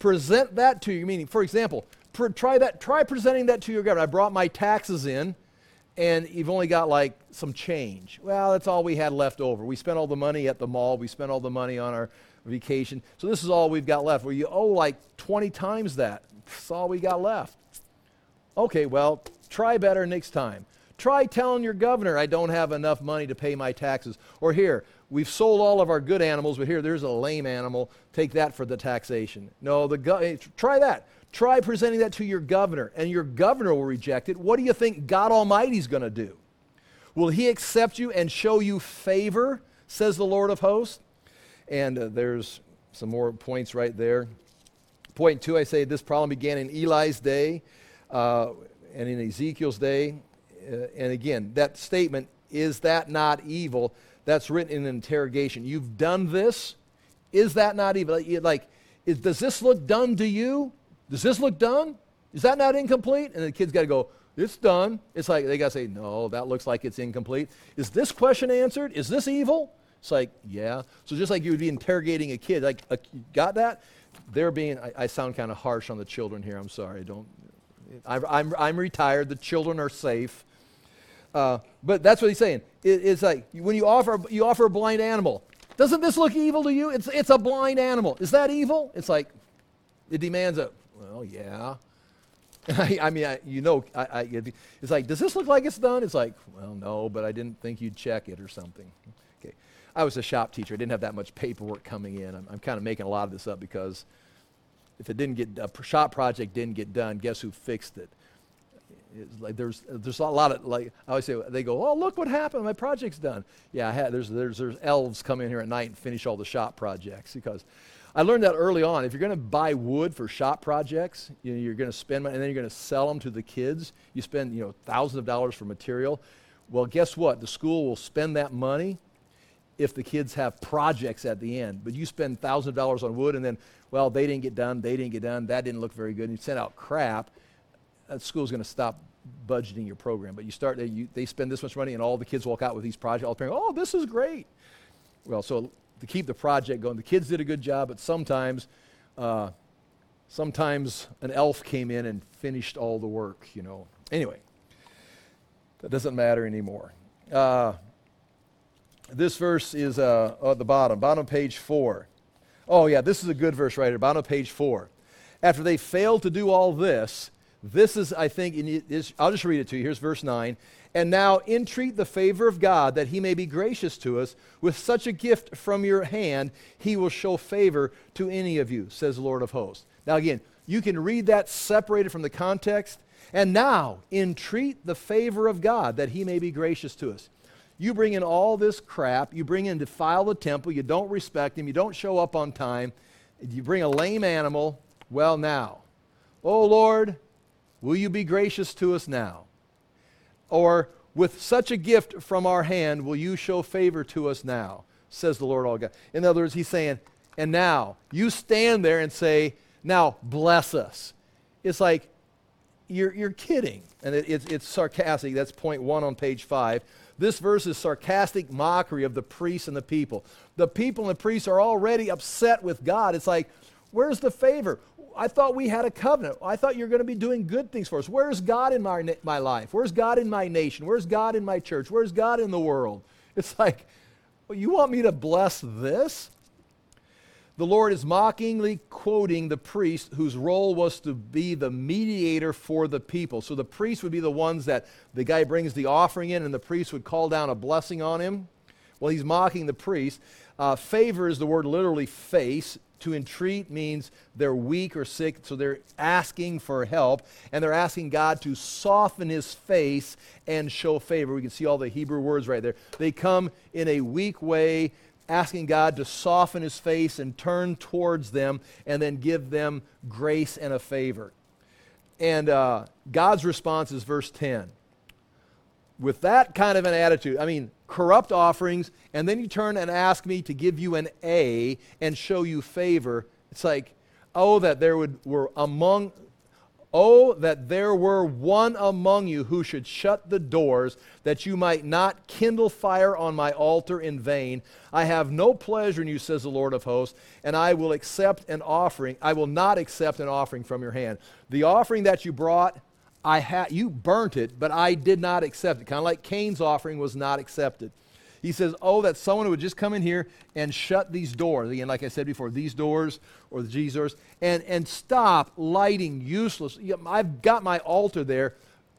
Present that to you. Meaning, for example, try that. Try presenting that to your government. I brought my taxes in, and you've only got like some change. Well, that's all we had left over. We spent all the money at the mall, we spent all the money on our vacation. So this is all we've got left. Well, you owe like 20 times that. That's all we got left. Okay, well, try better next time. Try telling your governor I don't have enough money to pay my taxes. Or here, we've sold all of our good animals, but here there's a lame animal. Take that for the taxation. No, the go- eh, try that. Try presenting that to your governor, and your governor will reject it. What do you think God Almighty's going to do? Will he accept you and show you favor, says the Lord of hosts? And uh, there's some more points right there. Point two, I say this problem began in Eli's day uh, and in Ezekiel's day. Uh, and again, that statement, is that not evil? That's written in interrogation. You've done this. Is that not evil? Like, is, does this look done to you? Does this look done? Is that not incomplete? And the kid's got to go, it's done. It's like they got to say, no, that looks like it's incomplete. Is this question answered? Is this evil? It's like, yeah. So just like you would be interrogating a kid, like, uh, got that? They're being, I, I sound kind of harsh on the children here. I'm sorry. Don't, I, I'm, I'm retired. The children are safe. Uh, but that's what he's saying. it, it's like when you offer, you offer a blind animal. Doesn't this look evil to you? It's, it's a blind animal. Is that evil? It's like, it demands a, well, yeah. I, I mean, I, you know, I, it's like, does this look like it's done? It's like, well, no, but I didn't think you'd check it or something. Okay. I was a shop teacher. I didn't have that much paperwork coming in. I'm, I'm kind of making a lot of this up because if it didn't get, a shop project didn't get done, guess who fixed it? It's like there's there's a lot of like I always say they go oh look what happened my project's done yeah had, there's there's there's elves come in here at night and finish all the shop projects because I learned that early on if you're going to buy wood for shop projects you know, you're going to spend money and then you're going to sell them to the kids you spend you know thousands of dollars for material well guess what the school will spend that money if the kids have projects at the end but you spend thousands of dollars on wood and then well they didn't get done they didn't get done that didn't look very good and you send out crap that school's going to stop budgeting your program. But you start, you, they spend this much money, and all the kids walk out with these projects. All the parents, oh, this is great. Well, so to keep the project going, the kids did a good job, but sometimes, uh, sometimes an elf came in and finished all the work. You know. Anyway, that doesn't matter anymore. Uh, this verse is uh, at the bottom, bottom page four. Oh, yeah, this is a good verse right here, bottom page four. After they failed to do all this, this is, I think, I'll just read it to you. Here's verse 9. And now entreat the favor of God that he may be gracious to us. With such a gift from your hand, he will show favor to any of you, says the Lord of hosts. Now, again, you can read that separated from the context. And now entreat the favor of God that he may be gracious to us. You bring in all this crap, you bring in defile the temple, you don't respect him, you don't show up on time, you bring a lame animal. Well, now, oh Lord, Will you be gracious to us now? Or, with such a gift from our hand, will you show favor to us now? Says the Lord all God. In other words, he's saying, and now you stand there and say, now bless us. It's like, you're, you're kidding. And it, it's, it's sarcastic. That's point one on page five. This verse is sarcastic mockery of the priests and the people. The people and the priests are already upset with God. It's like, where's the favor? I thought we had a covenant. I thought you're going to be doing good things for us. Where's God in my, my life? Where's God in my nation? Where's God in my church? Where's God in the world? It's like, well, you want me to bless this? The Lord is mockingly quoting the priest whose role was to be the mediator for the people. So the priest would be the ones that the guy brings the offering in and the priest would call down a blessing on him. Well, he's mocking the priest. Uh, favor is the word literally face. To entreat means they're weak or sick, so they're asking for help, and they're asking God to soften his face and show favor. We can see all the Hebrew words right there. They come in a weak way, asking God to soften his face and turn towards them, and then give them grace and a favor. And uh, God's response is verse 10 with that kind of an attitude, I mean, corrupt offerings, and then you turn and ask me to give you an A and show you favor, it's like, oh, that there would, were among, oh, that there were one among you who should shut the doors, that you might not kindle fire on my altar in vain. I have no pleasure in you, says the Lord of hosts, and I will accept an offering. I will not accept an offering from your hand. The offering that you brought, I ha- you burnt it, but I did not accept it. Kind of like Cain's offering was not accepted. He says, Oh, that someone would just come in here and shut these doors. Again, like I said before, these doors or the Jesus and, and stop lighting useless. I've got my altar there,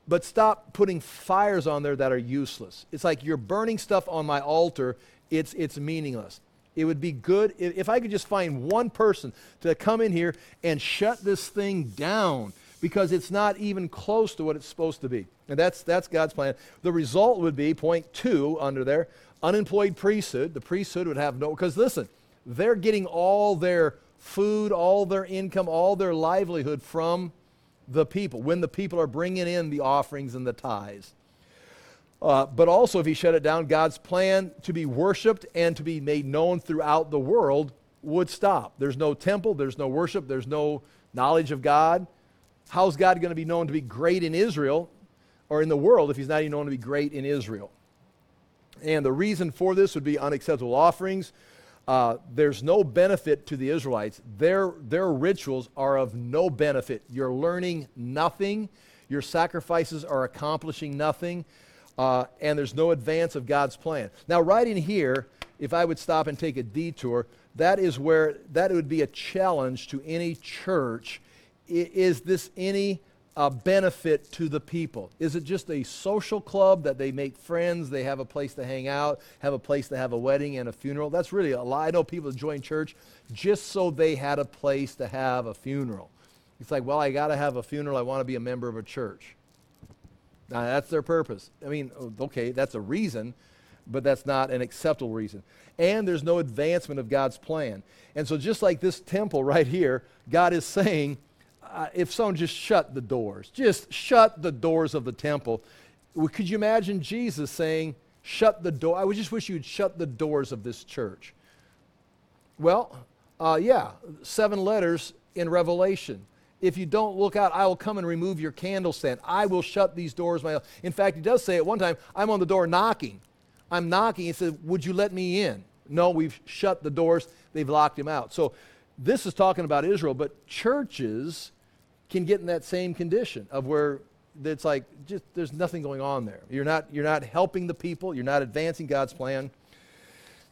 but stop putting fires on there that are useless. It's like you're burning stuff on my altar, it's, it's meaningless. It would be good if, if I could just find one person to come in here and shut this thing down because it's not even close to what it's supposed to be. And that's, that's God's plan. The result would be, point two under there, unemployed priesthood. The priesthood would have no, because listen, they're getting all their food, all their income, all their livelihood from the people when the people are bringing in the offerings and the tithes. Uh, but also, if he shut it down, God's plan to be worshiped and to be made known throughout the world would stop. There's no temple, there's no worship, there's no knowledge of God. How's God going to be known to be great in Israel or in the world if he's not even known to be great in Israel? And the reason for this would be unacceptable offerings. Uh, there's no benefit to the Israelites. Their, their rituals are of no benefit. You're learning nothing. Your sacrifices are accomplishing nothing. uh, and there's no advance of God's plan. Now, right in here, if I would stop and take a detour, that is where that would be a challenge to any church. Is this any uh, benefit to the people? Is it just a social club that they make friends, they have a place to hang out, have a place to have a wedding and a funeral? That's really a lie. I know people join church just so they had a place to have a funeral. It's like, well, I got to have a funeral. I want to be a member of a church. Now, that's their purpose. I mean, okay, that's a reason, but that's not an acceptable reason. And there's no advancement of God's plan. And so, just like this temple right here, God is saying, uh, if someone just shut the doors, just shut the doors of the temple, could you imagine Jesus saying, shut the door? I would just wish you'd shut the doors of this church. Well, uh, yeah, seven letters in Revelation if you don't look out, I will come and remove your candlestand. I will shut these doors myself. In fact, he does say at one time, I'm on the door knocking. I'm knocking. He said, Would you let me in? No, we've shut the doors. They've locked him out. So this is talking about Israel, but churches can get in that same condition of where it's like just there's nothing going on there. You're not you're not helping the people, you're not advancing God's plan.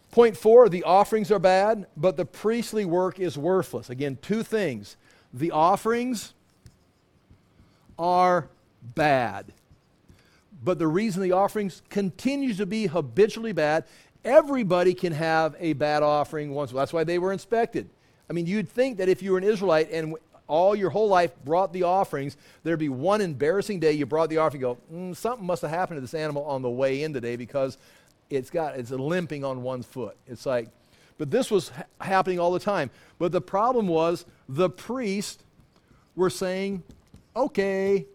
Point 4, the offerings are bad, but the priestly work is worthless. Again, two things the offerings are bad. But the reason the offerings continues to be habitually bad, everybody can have a bad offering once. That's why they were inspected. I mean, you'd think that if you were an Israelite and all your whole life brought the offerings, there'd be one embarrassing day you brought the offering. Go, mm, something must have happened to this animal on the way in today because it's got it's limping on one foot. It's like but this was ha- happening all the time. But the problem was the priests were saying, okay,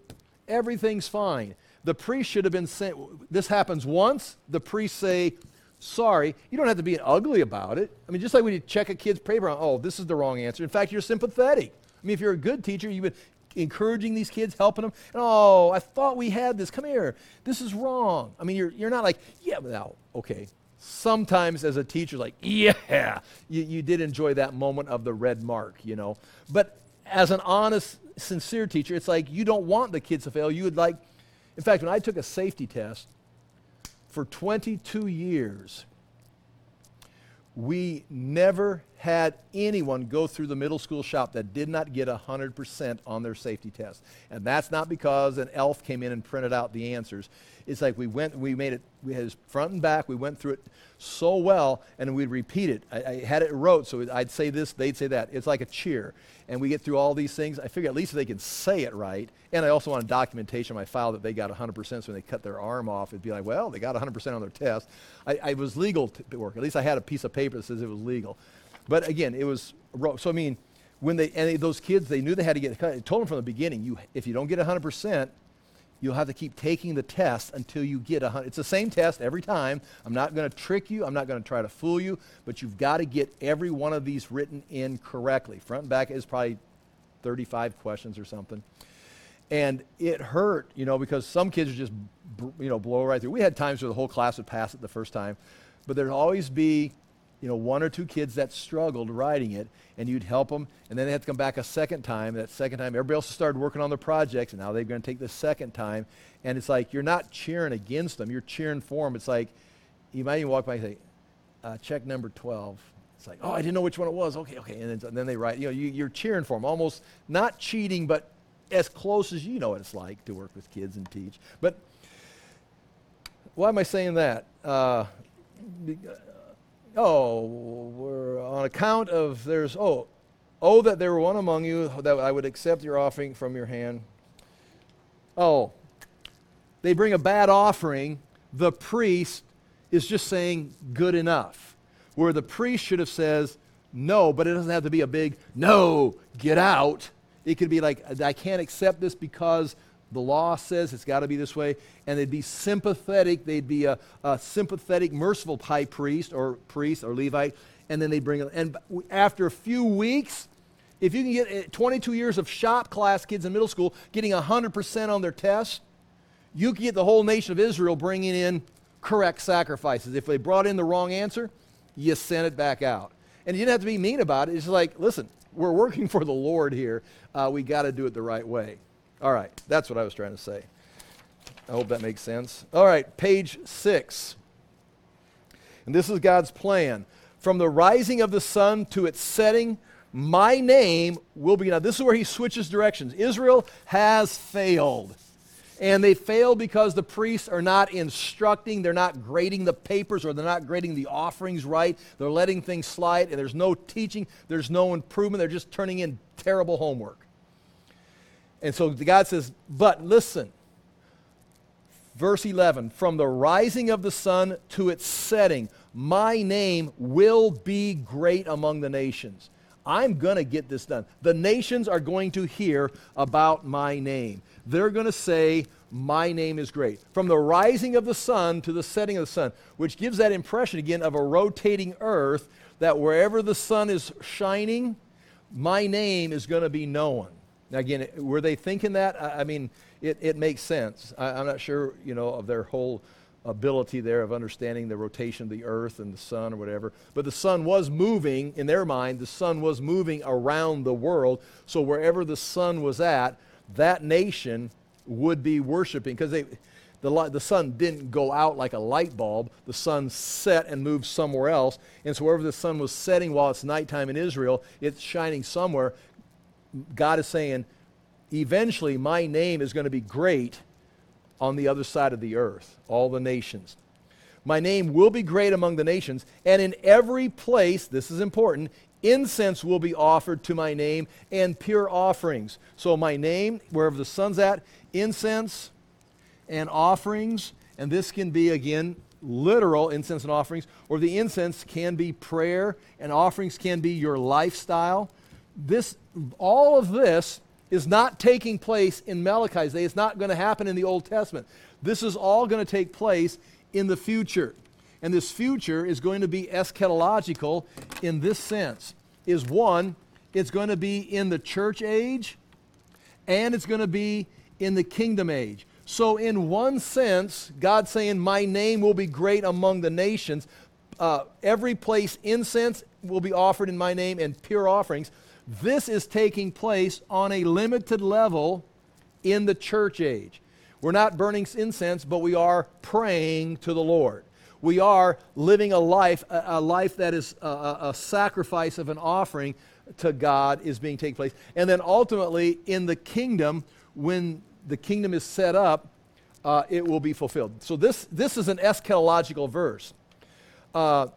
everything's fine. The priest should have been sent. This happens once, the priests say, sorry. You don't have to be ugly about it. I mean, just like when you check a kid's paper, oh, this is the wrong answer. In fact, you're sympathetic. I mean, if you're a good teacher, you've been encouraging these kids, helping them. oh, I thought we had this. Come here. This is wrong. I mean, you're, you're not like, yeah, now, okay, sometimes as a teacher, like, yeah, you, you did enjoy that moment of the red mark, you know. But as an honest, sincere teacher, it's like you don't want the kids to fail. You would like, in fact, when I took a safety test for 22 years, we never had anyone go through the middle school shop that did not get 100% on their safety test. And that's not because an elf came in and printed out the answers. It's like we went, we made it, we had it front and back, we went through it so well, and we'd repeat it. I, I had it wrote, so I'd say this, they'd say that. It's like a cheer. And we get through all these things. I figure at least they can say it right, and I also want documentation on my file that they got 100%, so when they cut their arm off, it'd be like, well, they got 100% on their test. I, I was legal to work. At least I had a piece of paper that says it was legal. But again, it was, so I mean, when they, and those kids, they knew they had to get cut. I told them from the beginning, you, if you don't get 100%, You'll have to keep taking the test until you get a 100. It's the same test every time. I'm not going to trick you. I'm not going to try to fool you, but you've got to get every one of these written in correctly. Front and back is probably 35 questions or something. And it hurt, you know, because some kids just, you know, blow right through. We had times where the whole class would pass it the first time, but there'd always be you know, one or two kids that struggled writing it, and you'd help them, and then they had to come back a second time. That second time, everybody else started working on their projects, and now they're going to take the second time. And it's like you're not cheering against them, you're cheering for them. It's like you might even walk by and say, uh, check number 12. It's like, oh, I didn't know which one it was. Okay, okay. And then, and then they write, you know, you, you're cheering for them, almost not cheating, but as close as you know what it's like to work with kids and teach. But why am I saying that? Uh, oh, we're on account of there's, oh, oh, that there were one among you that I would accept your offering from your hand. Oh, they bring a bad offering. The priest is just saying good enough. Where the priest should have says no, but it doesn't have to be a big no, get out. It could be like, I can't accept this because the law says it's got to be this way, and they'd be sympathetic. They'd be a, a, sympathetic, merciful high priest or priest or Levite, and then they'd bring it. And after a few weeks, if you can get eh, 22 years of shop class kids in middle school getting 100% on their test, you can get the whole nation of Israel bringing in correct sacrifices. If they brought in the wrong answer, you send it back out. And you didn't have to be mean about it. It's like, listen, we're working for the Lord here. Uh, we got to do it the right way. All right, that's what I was trying to say. I hope that makes sense. All right, page six. And this is God's plan. From the rising of the sun to its setting, my name will be. Now, this is where he switches directions. Israel has failed. And they fail because the priests are not instructing, they're not grading the papers, or they're not grading the offerings right. They're letting things slide, and there's no teaching, there's no improvement. They're just turning in terrible homework. And so God says, But listen, verse 11 from the rising of the sun to its setting, my name will be great among the nations. I'm going to get this done. The nations are going to hear about my name. They're going to say, My name is great. From the rising of the sun to the setting of the sun, which gives that impression again of a rotating earth that wherever the sun is shining, my name is going to be known. Now, again, were they thinking that? I, I mean, it, it makes sense. I, I'm not sure, you know, of their whole ability there of understanding the rotation of the earth and the sun or whatever. But the sun was moving, in their mind, the sun was moving around the world. So wherever the sun was at, that nation would be worshiping because. The, the sun didn't go out like a light bulb. The sun set and moved somewhere else. And so, wherever the sun was setting while it's nighttime in Israel, it's shining somewhere. God is saying, eventually, my name is going to be great on the other side of the earth, all the nations. My name will be great among the nations, and in every place, this is important, incense will be offered to my name and pure offerings. So, my name, wherever the sun's at, incense and offerings, and this can be again literal incense and offerings, or the incense can be prayer, and offerings can be your lifestyle. This, all of this is not taking place in Malachi's day. It's not going to happen in the Old Testament. This is all going to take place in the future. And this future is going to be eschatological in this sense. Is one, it's going to be in the church age and it's going to be in the kingdom age. So, in one sense, God's saying, My name will be great among the nations. Uh, every place incense will be offered in my name and pure offerings. This is taking place on a limited level in the church age. We're not burning incense, but we are praying to the Lord. We are living a life, a, a life that is a, a, sacrifice of an offering to God is being taking place. And then ultimately, in the kingdom, when the kingdom is set up, uh, it will be fulfilled. So this, this is an eschatological verse. Uh,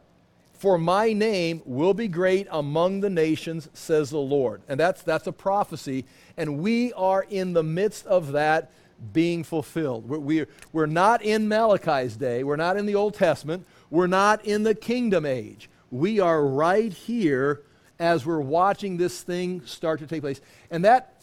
for my name will be great among the nations, says the Lord. And that's, that's a prophecy. And we are in the midst of that being fulfilled. We're, we're, we're not in Malachi's day. We're not in the Old Testament. We're not in the kingdom age. We are right here as we're watching this thing start to take place. And that,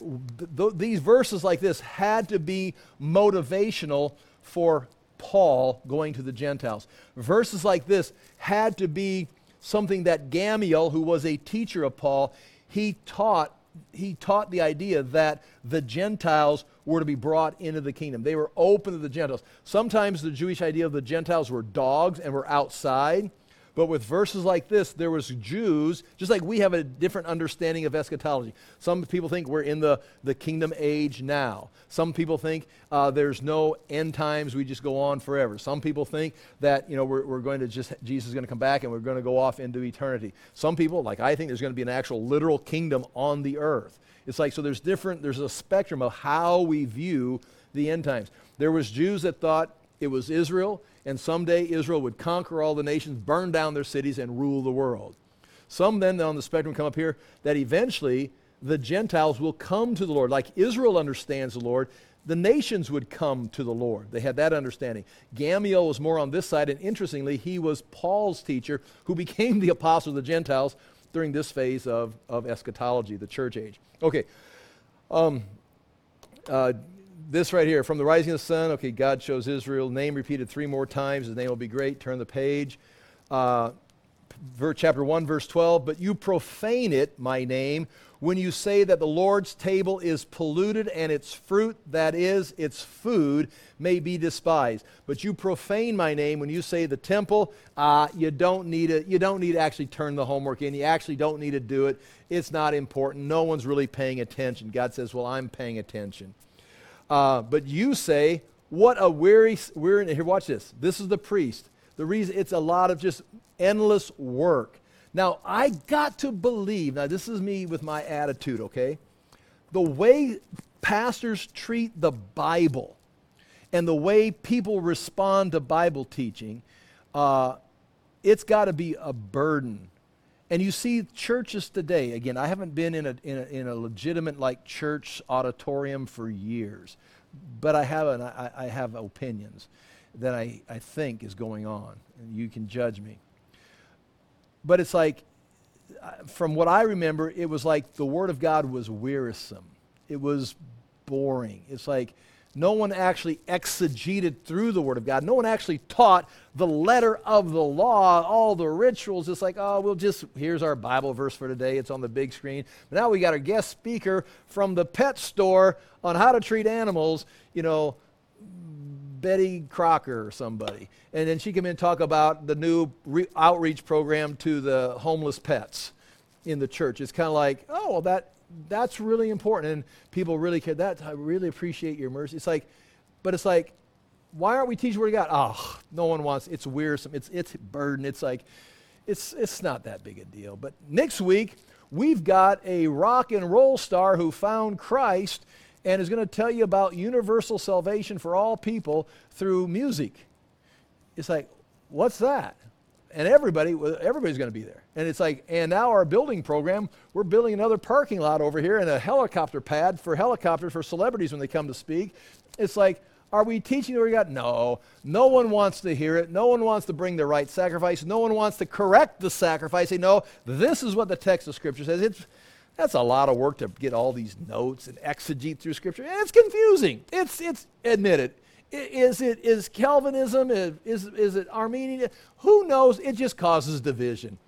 th- these verses like this had to be motivational for Paul going to the Gentiles. Verses like this had to be something that Gamaliel, who was a teacher of Paul, he taught he taught the idea that the Gentiles were to be brought into the kingdom. They were open to the Gentiles. Sometimes the Jewish idea of the Gentiles were dogs and were outside. But with verses like this, there was Jews, just like we have a different understanding of eschatology. Some people think we're in the, the kingdom age now. Some people think uh, there's no end times, we just go on forever. Some people think that, you know, we're, we're going to just, Jesus is going to come back and we're going to go off into eternity. Some people, like I think, there's going to be an actual literal kingdom on the earth. It's like, so there's different, there's a spectrum of how we view the end times. There was Jews that thought it was Israel and someday Israel would conquer all the nations, burn down their cities, and rule the world. Some then on the spectrum come up here that eventually the Gentiles will come to the Lord. Like Israel understands the Lord, the nations would come to the Lord. They had that understanding. Gamaliel was more on this side, and interestingly, he was Paul's teacher who became the apostle of the Gentiles during this phase of, of eschatology, the church age. Okay. Um, uh, this right here, from the rising of the sun, okay, God shows Israel, name repeated three more times, his name will be great. Turn the page. Uh, chapter 1, verse 12, but you profane it, my name, when you say that the Lord's table is polluted and its fruit, that is, its food, may be despised. But you profane my name when you say the temple, uh, you, don't need it, you don't need to actually turn the homework in. You actually don't need to do it. It's not important. No one's really paying attention. God says, Well, I'm paying attention. Uh, but you say, what a weary, weary, here, watch this. This is the priest. The reason it's a lot of just endless work. Now, I got to believe, now, this is me with my attitude, okay? The way pastors treat the Bible and the way people respond to Bible teaching, uh, it's got to be a burden. And you see churches today, again, I haven't been in a, in a, in a legitimate like church auditorium for years, but I have, an, I, I have opinions that I, I think is going on, and you can judge me. But it's like, from what I remember, it was like the Word of God was wearisome. It was boring. It's like no one actually exegeted through the Word of God. No one actually taught the letter of the law, all the rituals. It's like, oh, we'll just, here's our Bible verse for today. It's on the big screen. But now we got our guest speaker from the pet store on how to treat animals, you know, Betty Crocker or somebody. And then she came in and talk about the new re- outreach program to the homeless pets in the church. It's kind of like, oh, well, that that's really important, and people really care. That I really appreciate your mercy. It's like, but it's like, why aren't we teaching where God? Oh, no one wants. It's wearisome. It's it's burden. It's like, it's it's not that big a deal. But next week we've got a rock and roll star who found Christ and is going to tell you about universal salvation for all people through music. It's like, what's that? And everybody everybody's going to be there. And it's like and now our building program we're building another parking lot over here and a helicopter pad for helicopters for celebrities when they come to speak. It's like are we teaching we got no. No one wants to hear it. No one wants to bring the right sacrifice. No one wants to correct the sacrifice. They know this is what the text of scripture says. It's that's a lot of work to get all these notes and exegete through scripture. And it's confusing. It's it's admit it is it is Calvinism? Is, is it Arminian? Who knows? It just causes division.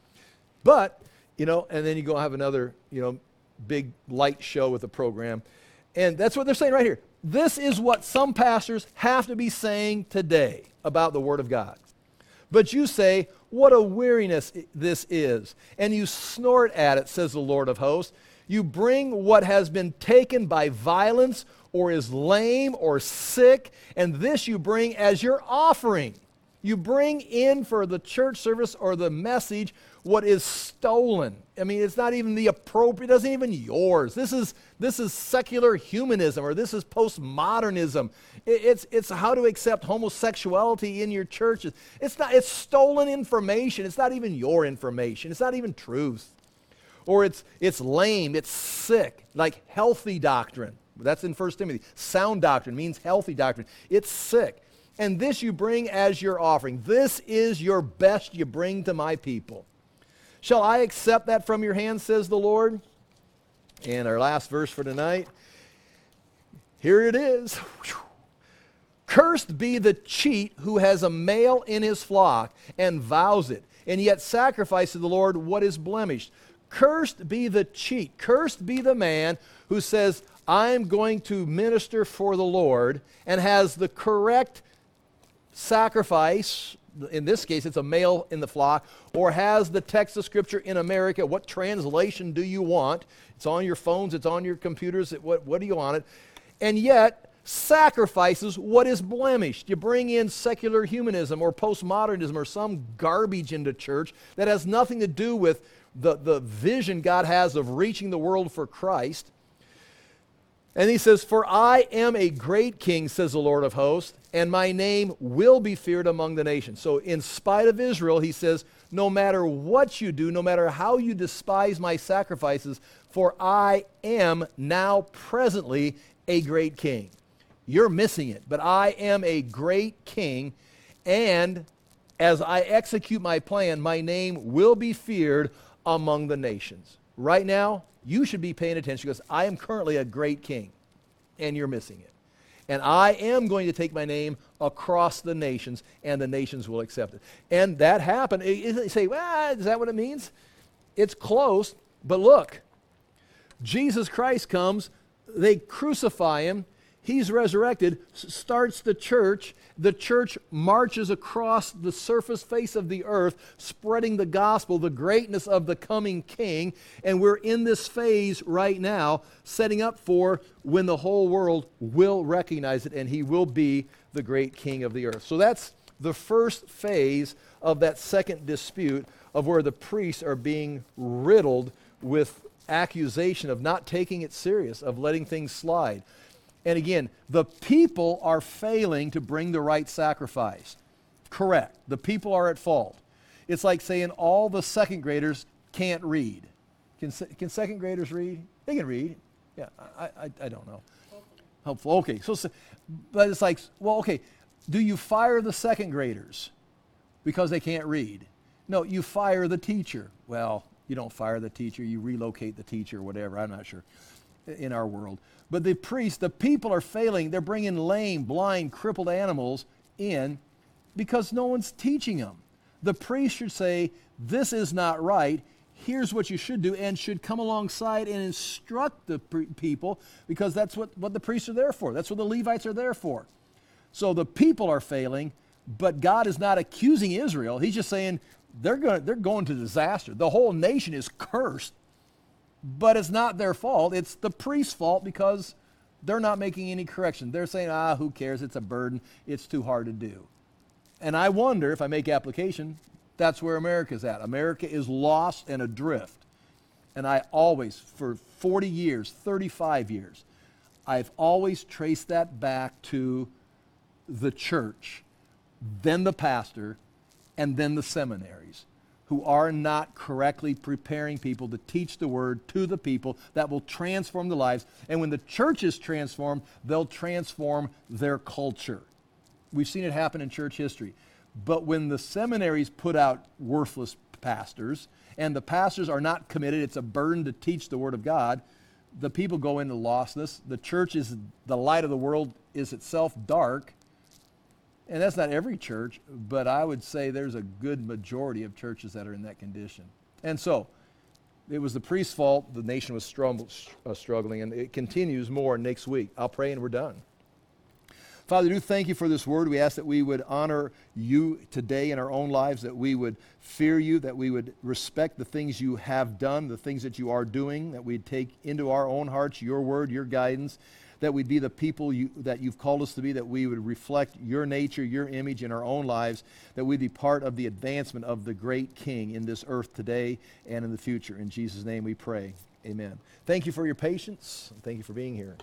But, you know, and then you go have another, you know, big light show with the program. And that's what they're saying right here. This is what some pastors have to be saying today about the Word of God. But you say, what a weariness this is. And you snort at it, says the Lord of hosts. You bring what has been taken by violence or is lame or sick, and this you bring as your offering. You bring in for the church service or the message what is stolen. I mean, it's not even the appropriate, it does not even yours. This is, this is secular humanism or this is postmodernism. It, it's, it's how to accept homosexuality in your churches. It's, not, it's stolen information. It's not even your information. It's not even truth. Or it's, it's lame, it's sick, like healthy doctrine. That's in 1 Timothy. Sound doctrine means healthy doctrine. It's sick. And this you bring as your offering. This is your best you bring to my people. Shall I accept that from your hand, says the Lord? And our last verse for tonight. Here it is. Cursed be the cheat who has a male in his flock and vows it, and yet sacrifices to the Lord what is blemished. Cursed be the cheat. Cursed be the man who says, I'm going to minister for the Lord and has the correct sacrifice, in this case it's a male in the flock, or has the text of Scripture in America, what translation do you want? It's on your phones, it's on your computers, what, what do you want it? And yet, sacrifices what is blemished. You bring in secular humanism or postmodernism or some garbage into church that has nothing to do with the, the vision God has of reaching the world for Christ. And he says, For I am a great king, says the Lord of hosts, and my name will be feared among the nations. So, in spite of Israel, he says, No matter what you do, no matter how you despise my sacrifices, for I am now presently a great king. You're missing it, but I am a great king, and as I execute my plan, my name will be feared among the nations. Right now, you should be paying attention because I am currently a great king, and you're missing it. And I am going to take my name across the nations, and the nations will accept it. And that happened. You say, well, is that what it means? It's close, but look, Jesus Christ comes, they crucify him, He's resurrected, starts the church. The church marches across the surface face of the earth, spreading the gospel, the greatness of the coming king. And we're in this phase right now, setting up for when the whole world will recognize it and he will be the great king of the earth. So that's the first phase of that second dispute of where the priests are being riddled with accusation of not taking it serious, of letting things slide. And again, the people are failing to bring the right sacrifice. Correct. The people are at fault. It's like saying all the second graders can't read. Can, can second graders read? They can read. Yeah, I, I, I don't know. Helpful. Okay, so, but it's like, well, okay, do you fire the second graders because they can't read? No, you fire the teacher. Well, you don't fire the teacher, you relocate the teacher, whatever. I'm not sure in our world. But the priests, the people are failing. They're bringing lame, blind, crippled animals in because no one's teaching them. The priest should say, This is not right. Here's what you should do, and should come alongside and instruct the people because that's what, what the priests are there for. That's what the Levites are there for. So the people are failing, but God is not accusing Israel. He's just saying they're going, they're going to disaster. The whole nation is cursed, but it's not their fault. It's the priest's fault because they're not making any correction. They're saying, ah, who cares? It's a burden. It's too hard to do. And I wonder if I make application, that's where America's at. America is lost and adrift. And I always, for 40 years, 35 years, I've always traced that back to the church, then the pastor, and then the seminaries who are not correctly preparing people to teach the word to the people that will transform the lives. And when the church is transformed, they'll transform their culture. We've seen it happen in church history. But when the seminaries put out worthless pastors and the pastors are not committed, it's a burden to teach the word of God, the people go into lostness. The church is the light of the world is itself dark and that's not every church, but I would say there's a good majority of churches that are in that condition. And so, it was the priest's fault. The nation was uh, struggling, and it continues more next week. I'll pray and we're done. Father, do thank you for this word. We ask that we would honor you today in our own lives, that we would fear you, that we would respect the things you have done, the things that you are doing, that we'd take into our own hearts your word, your guidance, that we'd be the people you, that you've called us to be, that we would reflect your nature, your image in our own lives, that we'd be part of the advancement of the great King in this earth today and in the future. In Jesus' name we pray. Amen. Thank you for your patience. Thank you for being here.